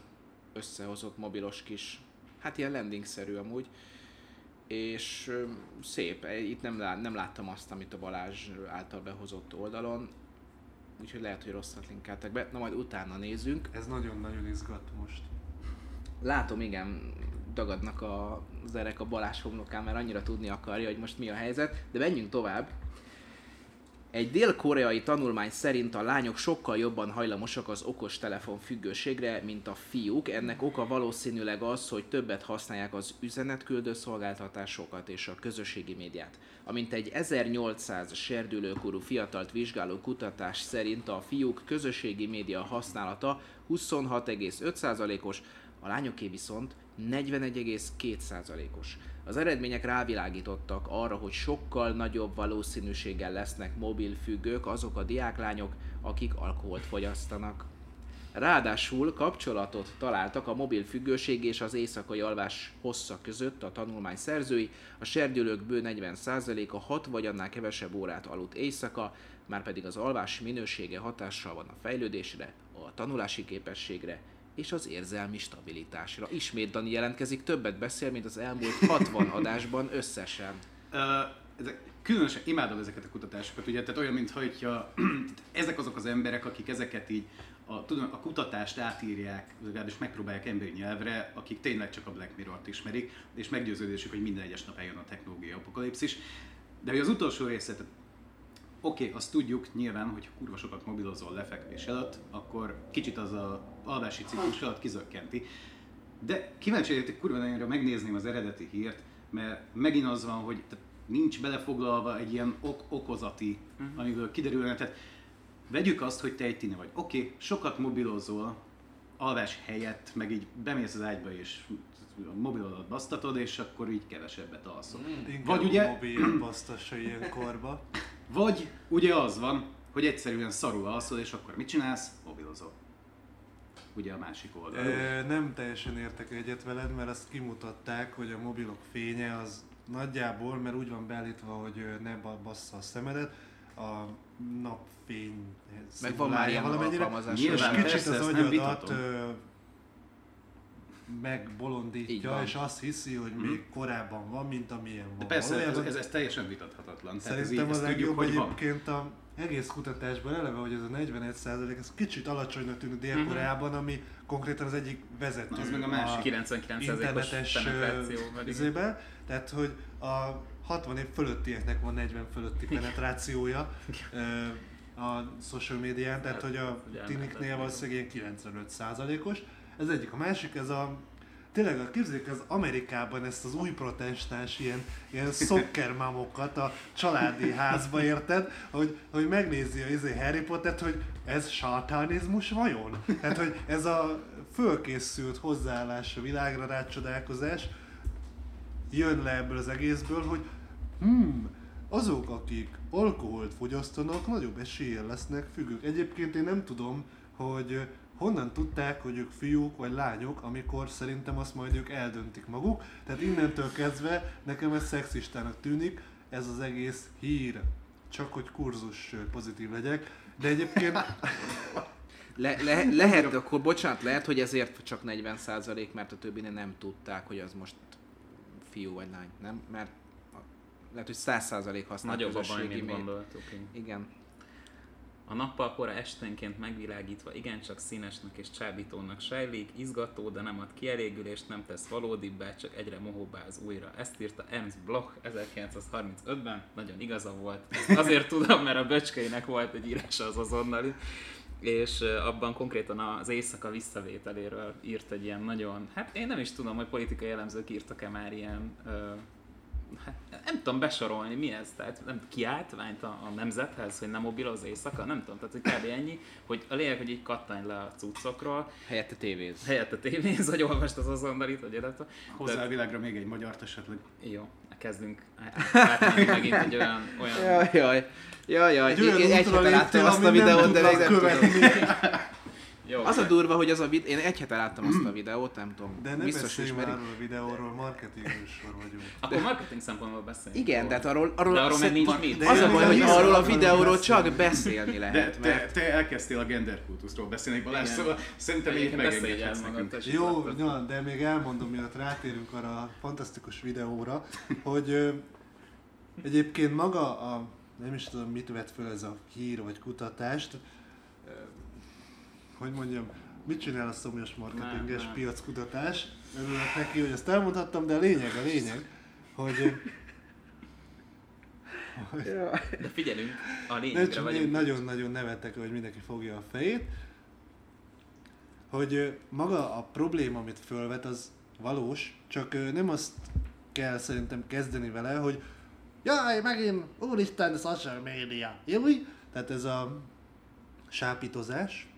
összehozott mobilos kis, hát ilyen landing-szerű amúgy, és ö, szép, E, itt nem, lá, nem láttam azt, amit a Balázs által behozott oldalon, úgyhogy lehet, hogy rosszat linkeltek be, na majd utána nézünk. Ez nagyon-nagyon izgat most. Látom, igen, dagadnak a, az erek a Balázs homlokán, mert annyira tudni akarja, hogy most mi a helyzet, de menjünk tovább. Egy dél-koreai tanulmány szerint a lányok sokkal jobban hajlamosak az okos telefon függőségre, mint a fiúk. Ennek oka valószínűleg az, hogy többet használják az üzenetküldő szolgáltatásokat és a közösségi médiát. Amint egy 1800 serdülőkorú fiatalt vizsgáló kutatás szerint a fiúk közösségi média használata 26,5%-os, a lányoké viszont 41,2%-os. Az eredmények rávilágítottak arra, hogy sokkal nagyobb valószínűséggel lesznek mobilfüggők azok a diáklányok, akik alkoholt fogyasztanak. Ráadásul kapcsolatot találtak a mobil függőség és az éjszakai alvás hossza között a tanulmány szerzői. A serdülők bő 40%-a 6 vagy annál kevesebb órát aludt éjszaka, már pedig az alvás minősége hatással van a fejlődésre, a tanulási képességre és az érzelmi stabilitásra. Ismét Dani jelentkezik, többet beszél, mint az elmúlt 60 adásban összesen. Ö, ezek, különösen imádom ezeket a kutatásokat, ugye, tehát olyan, mintha ezek azok az emberek, akik ezeket így, a, tudom, a kutatást átírják, legalábbis megpróbálják emberi nyelvre, akik tényleg csak a Black Mirror-t ismerik, és meggyőződésük, hogy minden egyes nap eljön a technológiai apokalipszis. De hogy az utolsó részlet, Oké, okay, azt tudjuk nyilván, hogy kurva sokat mobilozol lefekvés előtt, akkor kicsit az a alvási ciklus alatt kizökkenti. De kíváncsi vagyok kurva nagyra megnézném az eredeti hírt, mert megint az van, hogy nincs belefoglalva egy ilyen ok- okozati, uh-huh. amiből kiderülne. Tehát vegyük azt, hogy te egy tini vagy. Oké, okay, sokat mobilozol, alvás helyett, meg így bemész az ágyba és a mobilodat basztatod, és akkor így kevesebbet alszol. Inkább Vagy ugye, mobil basztassa ilyenkorba. vagy ugye az van, hogy egyszerűen szarul alszol, és akkor mit csinálsz? Mobilozol. Ugye a másik oldal. Ö, nem teljesen értek egyet veled, mert azt kimutatták, hogy a mobilok fénye az nagyjából, mert úgy van beállítva, hogy ne ba- bassza a szemedet, a napfény Meg van már ilyen valamennyire, és kicsit az agyadat megbolondítja, van. és azt hiszi, hogy még korábban van, mint amilyen De van. persze, ez, ez, ez teljesen vitathatatlan. Tehát ez így, Szerintem a tudjuk, legjobb hogy van. egyébként a egész kutatásban eleve, hogy ez a 41% ez kicsit alacsonynak tűnik Dél-Koreában, ami konkrétan az egyik vezető. Na, az meg a másik. 99%-os internetes izébe, tehát hogy a 60 év fölöttieknek van 40 fölötti penetrációja a social médián, tehát hogy a tiniknél valószínűleg ilyen 95 os Ez egyik. A másik, ez a Tényleg, a képzeljük az Amerikában ezt az új protestáns ilyen, ilyen szokkermamokat a családi házba érted, hogy, hogy megnézi a izé Harry Pottert, hogy ez sátánizmus vajon? Tehát, hogy ez a fölkészült hozzáállás a világra, rácsodálkozás jön le ebből az egészből, hogy hmm, azok, akik alkoholt fogyasztanak, nagyobb eséllyel lesznek függők. Egyébként én nem tudom, hogy honnan tudták, hogy ők fiúk vagy lányok, amikor szerintem azt majd ők eldöntik maguk. Tehát innentől kezdve nekem ez szexistának tűnik, ez az egész hír. Csak hogy kurzus pozitív legyek. De egyébként Le, le, lehet, akkor bocsánat, lehet, hogy ezért csak 40%, mert a többinél nem tudták, hogy az most fiú vagy lány, nem? Mert lehet, hogy 100% használ Nagyobb a baj, mint média. gondoltuk. igen. A nappal kora esténként megvilágítva igencsak színesnek és csábítónak sejlik, izgató, de nem ad kielégülést, nem tesz valódibbá, csak egyre mohóbbá az újra. Ezt írta Ernst Bloch 1935-ben, nagyon igaza volt. Ezt azért tudom, mert a böcskeinek volt egy írása az azonnali, és abban konkrétan az éjszaka visszavételéről írt egy ilyen nagyon, hát én nem is tudom, hogy politikai elemzők írtak-e már ilyen ö, Hát, nem tudom besorolni, mi ez, tehát nem kiáltványt a, a nemzethez, hogy nem mobil az éjszaka, nem tudom, tehát hogy kb. ennyi, hogy a lényeg, hogy így kattanj le a cuccokról, Helyette tévéz. helyette tévéz, vagy olvast az azonnalit, vagy illetve. Hozzá a világra még egy magyart esetleg. Jó, kezdünk át- átmenni megint egy olyan, olyan Jaj, jaj. Jaj, jaj. egy egy útra hete láttam azt a videót, de még nem tudom. jó, Az a durva, hogy az a videó, én egy hete láttam azt a videót, nem tudom, De ne biztos beszéljünk ismeri. már arról a videóról, marketing műsor vagyunk. Akkor marketing szempontból beszéljünk. Igen, de hát arról, arról de arról nincs mit. De Az én a baj, hogy arról a videóról csak beszélni De lehet, te, mert te elkezdtél a genderkultuszról beszélni, Balázs, szóval szerintem el megengedhetsz nekünk. Jó, de még elmondom, mielőtt rátérünk arra a fantasztikus videóra, hogy egyébként maga a, nem is tudom mit vett föl ez a hír vagy kutatást, hogy mondjam, mit csinál a szomjas marketinges Nem, nem. piackutatás, örülök neki, hogy ezt elmondhattam, de a lényeg, a lényeg, hogy De figyelünk, a lényegre vagyunk. nagyon-nagyon nevettek, hogy mindenki fogja a fejét. Hogy maga a probléma, amit fölvet, az valós, csak nem azt kell szerintem kezdeni vele, hogy jaj, megint, úristen, social media, júj! Tehát ez a sápítozás,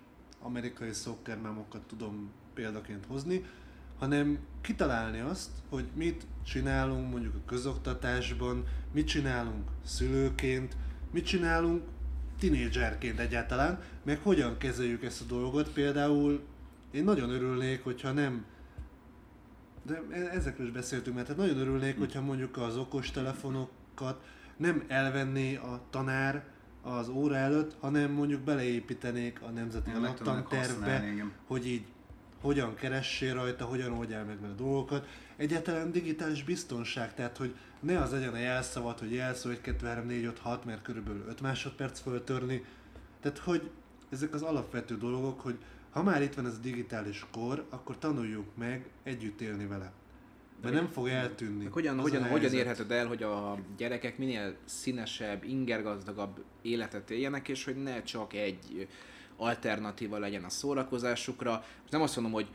amerikai szokkermámokat tudom példaként hozni, hanem kitalálni azt, hogy mit csinálunk mondjuk a közoktatásban, mit csinálunk szülőként, mit csinálunk tinédzserként egyáltalán, meg hogyan kezeljük ezt a dolgot. Például én nagyon örülnék, hogyha nem de ezekről is beszéltünk, mert hát nagyon örülnék, hogyha mondjuk az okostelefonokat nem elvenné a tanár az óra előtt, hanem mondjuk beleépítenék a nemzeti igen. hogy így hogyan keressél rajta, hogyan oldjál meg vele dolgokat. Egyáltalán digitális biztonság, tehát hogy ne az legyen a jelszavat, hogy jelszó 1, 2, 3, 4, 5, 6, mert körülbelül 5 másodperc föltörni. Tehát hogy ezek az alapvető dolgok, hogy ha már itt van ez a digitális kor, akkor tanuljuk meg együtt élni vele. Mert nem fog eltűnni. Meg hogyan, Az a hogyan, hogyan érheted el, hogy a gyerekek minél színesebb, ingergazdagabb életet éljenek, és hogy ne csak egy alternatíva legyen a szórakozásukra. Most nem azt mondom, hogy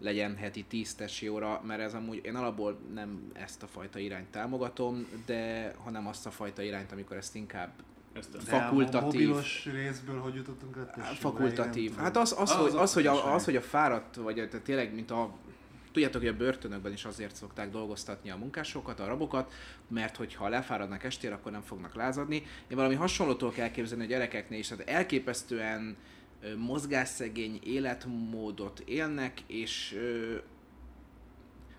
legyen heti 10 tesi óra, mert ez amúgy én alapból nem ezt a fajta irányt támogatom, de hanem azt a fajta irányt, amikor ezt inkább. De a fakultatív. mobilos részből hogy jutottunk el? Á, Fakultatív. Hát az, az, Az hogy, az, hogy, a, az, hogy a fáradt, vagy tehát tényleg, mint a Tudjátok, hogy a börtönökben is azért szokták dolgoztatni a munkásokat, a rabokat, mert hogyha lefáradnak estére, akkor nem fognak lázadni. Én valami hasonlótól kell képzelni a gyerekeknél is, tehát elképesztően mozgásszegény életmódot élnek, és ö,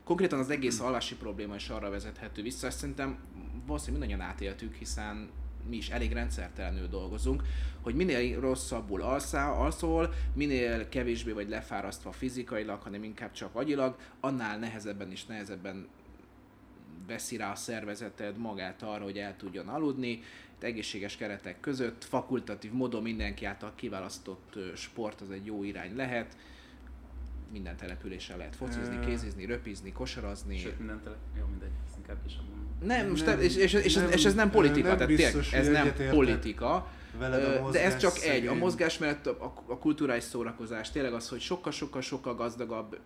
konkrétan az egész alvási probléma is arra vezethető vissza. Ezt szerintem valószínűleg mindannyian átéltük, hiszen mi is elég rendszertelenül dolgozunk, hogy minél rosszabbul alszál, alszol, minél kevésbé vagy lefárasztva fizikailag, hanem inkább csak agyilag, annál nehezebben és nehezebben veszi rá a szervezeted magát arra, hogy el tudjon aludni. Itt egészséges keretek között, fakultatív módon mindenki által kiválasztott sport az egy jó irány lehet. Minden településen lehet focizni, kézizni, röpizni, kosarazni. Sőt, minden tele... Jó, mindegy, inkább is mondom. Nem, most Nem, nem, és, és, és, nem, ez, és ez nem politika, nem tehát tényleg, biztos, ez hogy nem politika. a De ez csak mozgás egy, a szegény. mozgás mellett a, a, a kulturális szórakozás, tényleg az, hogy sokkal-sokkal-sokkal gazdagabb,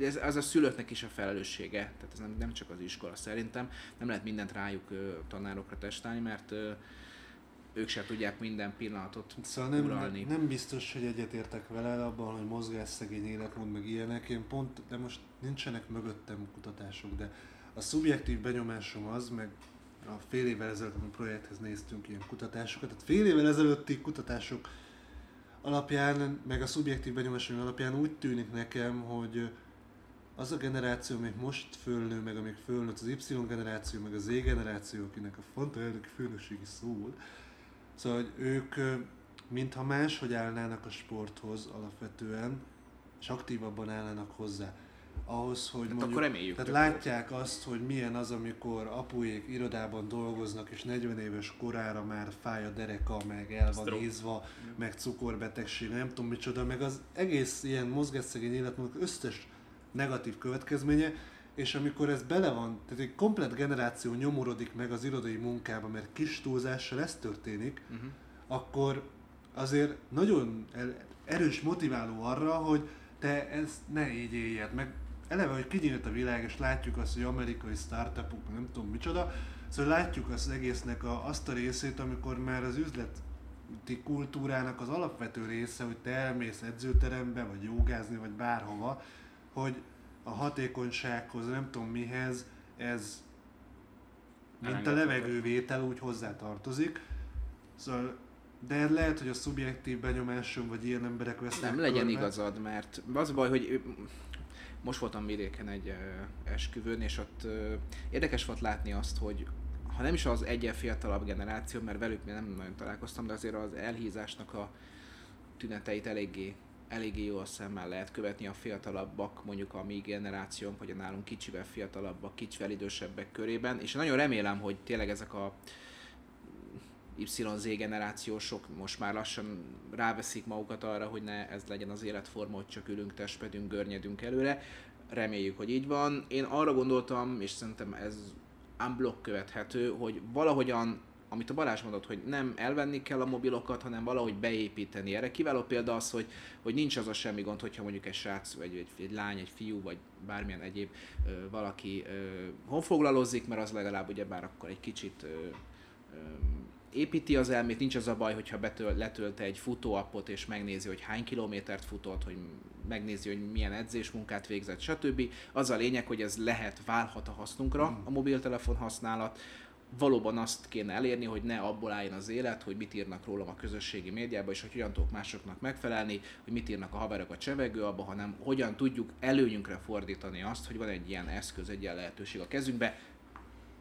ez, ez a szülőknek is a felelőssége, tehát ez nem, nem csak az iskola szerintem, nem lehet mindent rájuk ö, tanárokra testálni, mert ö, ők sem tudják minden pillanatot Szóval nem, uralni. nem biztos, hogy egyetértek vele abban, hogy mozgásszegény életmód, meg ilyenek. Én pont, de most nincsenek mögöttem kutatások, de a szubjektív benyomásom az, meg a fél évvel ezelőtt, a projekthez néztünk ilyen kutatásokat, tehát fél évvel ezelőtti kutatások alapján, meg a szubjektív benyomásom alapján úgy tűnik nekem, hogy az a generáció, amik most fölnő, meg amik fölnőtt, az Y generáció, meg az Z generáció, akinek a font elnöki főnökségi szól, szóval hogy ők mintha máshogy állnának a sporthoz alapvetően, és aktívabban állnának hozzá. Ahhoz, hogy Hát mondjuk, akkor reméljük tehát látják azt, hogy milyen az, amikor apuék irodában dolgoznak, és 40 éves korára már fáj a dereka, meg el van ízva, meg cukorbetegség, nem tudom micsoda, meg az egész ilyen mozgásszegény életmódnak összes negatív következménye, és amikor ez bele van, tehát egy komplet generáció nyomorodik meg az irodai munkába, mert kis túlzással ez történik, Uh-huh. akkor azért nagyon el- erős motiváló arra, hogy te ezt ne így éljed, meg eleve, hogy kinyílt a világ, és látjuk azt, hogy amerikai startupok, nem tudom micsoda, szóval látjuk az egésznek a, azt a részét, amikor már az üzleti kultúrának az alapvető része, hogy te elmész edzőterembe, vagy jogázni, vagy bárhova, hogy a hatékonysághoz, nem tudom mihez, ez mint a levegővétel úgy hozzá tartozik. Szóval, de lehet, hogy a szubjektív benyomásom, vagy ilyen emberek vesznek Nem legyen körbe. igazad, mert az a baj, hogy most voltam vidéken egy esküvőn, és ott érdekes volt látni azt, hogy ha nem is az egyen fiatalabb generáció, mert velük még nem nagyon találkoztam, de azért az elhízásnak a tüneteit eléggé, eléggé jól szemmel lehet követni a fiatalabbak, mondjuk a mi generációnk, vagy a nálunk kicsivel fiatalabbak, kicsivel idősebbek körében, és nagyon remélem, hogy tényleg ezek a YZ generációsok most már lassan ráveszik magukat arra, hogy ne ez legyen az életforma, hogy csak ülünk, testpedünk, görnyedünk előre. Reméljük, hogy így van. Én arra gondoltam, és szerintem ez unblock követhető, hogy valahogyan amit a Balázs mondott, hogy nem elvenni kell a mobilokat, hanem valahogy beépíteni. Erre kiváló példa az, hogy, hogy nincs az a semmi gond, hogyha mondjuk egy srác, vagy egy, egy lány, egy fiú, vagy bármilyen egyéb ö, valaki ö, honfoglalozzik, mert az legalább ugyebár akkor egy kicsit ö, ö, építi az elmét, nincs az a baj, hogyha betöl, letölte egy futóappot és megnézi, hogy hány kilométert futott, hogy megnézi, hogy milyen edzésmunkát végzett, stb. Az a lényeg, hogy ez lehet, válhat a hasznunkra a mobiltelefon használat. Valóban azt kéne elérni, hogy ne abból álljon az élet, hogy mit írnak rólam a közösségi médiában, és hogy hogyan tudok másoknak megfelelni, hogy mit írnak a haverok a csevegő abba, hanem hogyan tudjuk előnyünkre fordítani azt, hogy van egy ilyen eszköz, egy ilyen lehetőség a kezünkbe.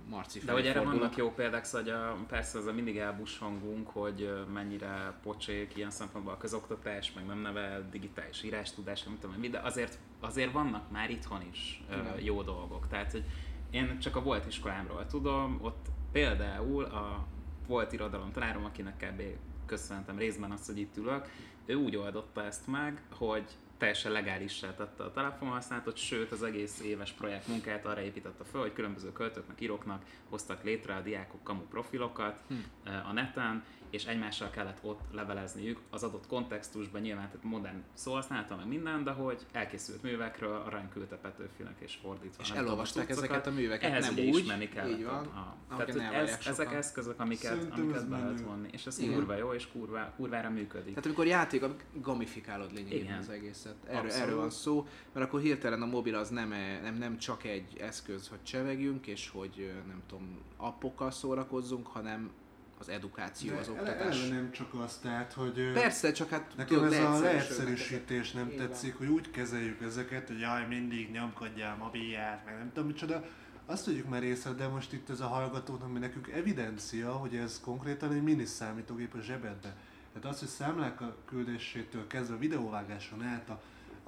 Marci De hogy erre fordulok. vannak jó példák, szóval hogy a, persze az a mindig elbushangunk, hogy ö, mennyire pocsék ilyen szempontból a közoktatás, meg nem nevel digitális írástudás, nem tudom mi, de azért, azért vannak már itthon is ö, jó dolgok. Tehát, hogy én csak a volt iskolámról tudom, ott például a volt irodalom tanárom, akinek kb. köszöntem részben azt, hogy itt ülök, ő úgy oldotta ezt meg, hogy teljesen legálissá tette a telefonhasználatot, sőt az egész éves projekt munkát arra építette fel, hogy különböző költőknek, íróknak hoztak létre a diákok kamu profilokat Hm. eh, a neten, és egymással kellett ott levelezniük az adott kontextusban, nyilván tehát modern szóhasználata, meg minden, de hogy elkészült művekről arany küldte Petőfinek és fordítva. És tudom, elolvasták ezeket a műveket, Ehhez nem úgy, ismerni kellett. így van, a- Tehát, elvárják ez, ezek eszközök, amiket, Szerintem amiket be lehet vonni, és ez Igen. kurva jó, és kurva, kurvára működik. Tehát amikor játék, gamifikálod lényegében Igen. az egészet. Erről, Abszolút. erről van szó, mert akkor hirtelen a mobil az nem, e- nem, nem csak egy eszköz, hogy csevegjünk, és hogy nem tudom, appokkal szórakozzunk, hanem az edukáció, De az oktatás. eleve nem csak azt, tehát, hogy Persze, csak hát Nekem tudod, ez a leegyszerűsítés nem Így van. tetszik, hogy úgy kezeljük ezeket, hogy jaj, mindig nyomkodja a mobilját, meg nem tudom micsoda. Azt tudjuk már észre, de most itt ez a hallgatóknak, ami nekünk evidencia, hogy ez konkrétan egy mini számítógép a zsebedbe. Tehát az, hogy számlák a küldésétől kezdve a videóvágáson át a,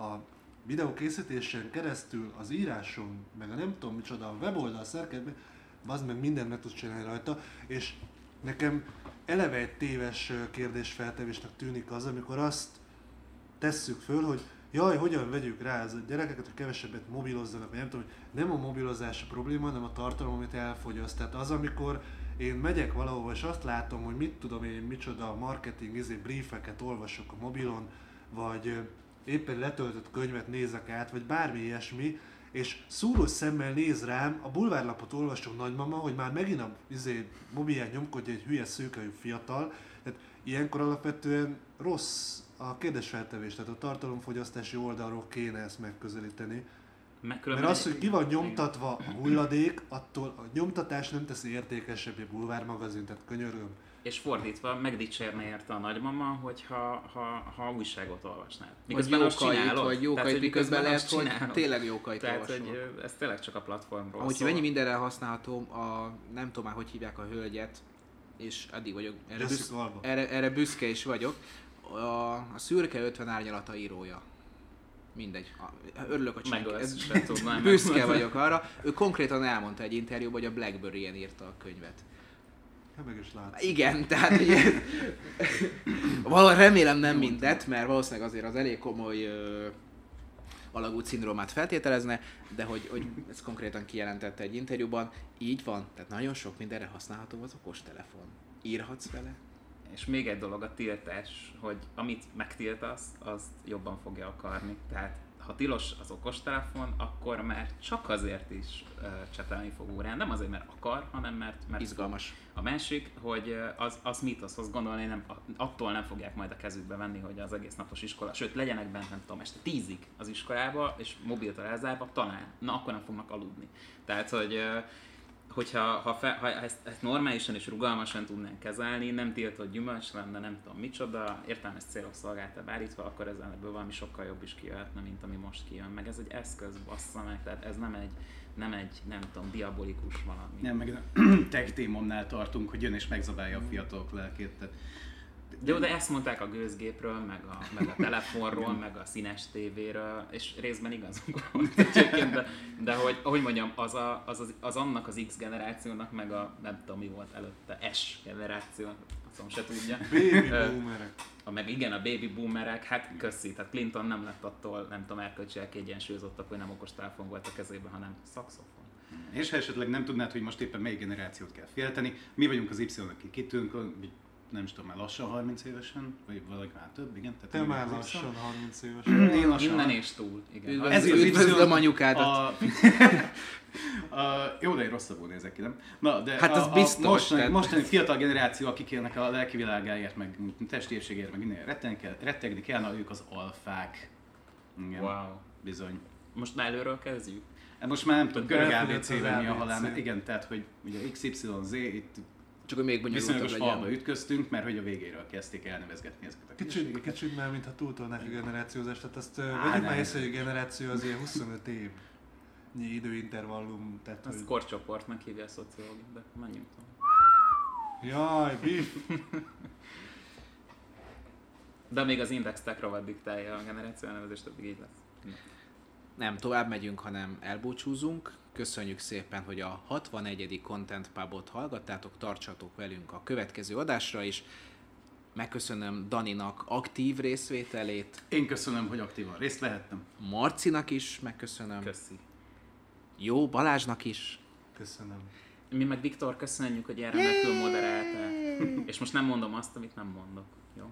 a videó készítésen keresztül az íráson, meg a nem tudom micsoda, a weboldal szerkezetben, az meg mindent meg tudsz csinálni rajta, és nekem eleve egy téves kérdésfeltevésnek tűnik az, amikor azt tesszük föl, hogy jaj, hogyan vegyük rá az gyerekeket, hogy kevesebbet mobilozzanak, vagy nem tudom, hogy nem a mobilozás a probléma, hanem a tartalom, amit elfogyaszt. Tehát az, amikor én megyek valahova, és azt látom, hogy mit tudom én, micsoda marketing izé, briefeket olvasok a mobilon, vagy éppen letöltött könyvet nézek át, vagy bármi ilyesmi, és szúrós szemmel néz rám, a bulvárlapot olvasom nagymama, hogy már megint a izé, mobilján nyomkodja egy hülye szőkejú fiatal, tehát ilyenkor alapvetően rossz a kérdésfeltevés, tehát a tartalomfogyasztási oldalról kéne ezt megközelíteni. Meg Mert az, hogy ki van nyomtatva a hulladék, attól a nyomtatás nem teszi értékesebb egy bulvármagazin, tehát könyörgöm. És fordítva, megdicsérne érte a nagymama, hogyha ha, ha újságot olvasnál. Vagy Miközben azt jókait, csinálod. vagy Tehát, jókait, hogy miközben lehet, azt hogy csinálod. tényleg jókait Tehát, olvasol. hogy ez tényleg csak a platformról Amúgy, hogy szól. mennyi mindenre használható, a, nem tudom már, hogy hívják a hölgyet, és addig vagyok, erre, büsz, erre, erre büszke is vagyok, a, a szürke 50 árnyalata írója. Mindegy. Örülök, hogy Meg senki- ezt se tudnám. Büszke vagyok arra. Ő konkrétan elmondta egy interjúban, hogy a Blackberry-en írta a könyvet. Meg is látsz. Igen, tehát ugye, valahol remélem nem mindet, mert valószínűleg azért az elég komoly ö, alagút szindrómát feltételezne, de hogy, hogy ez konkrétan kijelentette egy interjúban, így van, tehát nagyon sok mindenre használható az okostelefon. Írhatsz vele? És még egy dolog a tiltás, hogy amit megtiltasz, azt jobban fogja akarni. Tehát ha tilos az okostelefon, akkor már csak azért is uh, csetelni fog órán. Nem azért, mert akar, hanem mert, mert Izgalmas. A másik, hogy ö, az, az mítoszhoz gondolni, nem, attól nem fogják majd a kezükbe venni, hogy az egész napos iskola, sőt legyenek bent, nem tudom, este tízig az iskolába, és mobiltól elzárva, talán, na akkor nem fognak aludni. Tehát, hogy ö, hogyha ha, fe, ha ezt, ezt, normálisan és rugalmasan tudnánk kezelni, nem tiltott gyümölcs lenne, nem tudom micsoda, értelmes célok szolgálta beállítva, akkor ezen ebből valami sokkal jobb is kijöhetne, mint ami most kijön. Meg ez egy eszköz, bassza meg, tehát ez nem egy, nem egy, nem tudom, diabolikus valami. Nem, meg tech témonnál tartunk, hogy jön és megzabálja a fiatalok lelkét. Tehát jó, de ezt mondták a gőzgépről, meg a, meg a telefonról, meg a színes tévéről, és részben igazunk volt egyébként, de, de hogy, hogy mondjam, az, a, az, az, az, annak az X generációnak, meg a nem tudom mi volt előtte, S generáció, azt se tudja. Baby boomerek. a, meg igen, a baby boomerek, hát köszi, tehát Clinton nem lett attól, nem tudom, erkölcsileg kiegyensúlyozottak, hogy nem okos telefon volt a kezében, hanem szakszofon. És ha esetleg nem tudnád, hogy most éppen melyik generációt kell félteni, mi vagyunk az Y, akik kitűnünk, vagy nem is tudom, már lassan 30 évesen, vagy valaki már több, igen. Tehát Te már lassan 30 éves. Én lassan. Innen és túl, igen. Üdvözlöm, Ez az üdvözlöm Y- anyukádat. A... a... Jó, de én rosszabbul nézek ki, nem? Na, de Hát az a, biztos, A mostani, tehát- mostani fiatal generáció, akik élnek a lelki világáért, meg testépségért, meg minden rettegni kell, rettegni kell, na ők az alfák. Igen, Wow. bizony. Most már előről kezdjük? Hát most már nem tudom, görög ABC-ben mi a halál, igen, tehát, hogy ugye XYZ, itt Csak hogy még bonyolultabb viszonylag legyen. alba ütköztünk, mert hogy a végéről kezdték elnevezgetni ezeket a Kicsit, kicsit már, mintha túltolnák a generációzást, tehát azt vegyük már észre, hogy a generáció az ilyen 25 év időintervallum, tehát Ezt hogy... korcsoportnak hívja a szociológia, de menjünk tovább. Jaj, beef! De még az Index Tech rovat diktálja a generáció elnevezést, addig így lesz. Nem tovább megyünk, hanem elbúcsúzunk. Köszönjük szépen, hogy a 61. Content Pubot hallgattátok, tartsatok velünk a következő adásra is. Megköszönöm Daninak aktív részvételét, Én köszönöm, hogy aktívan részt vehettem. Marcinak is megköszönöm, Köszi. jó Balázsnak is. Köszönöm. Mi meg Viktor, köszönjük, hogy ilyen remekül moderáltál. És most nem mondom azt, amit nem mondok. Jó?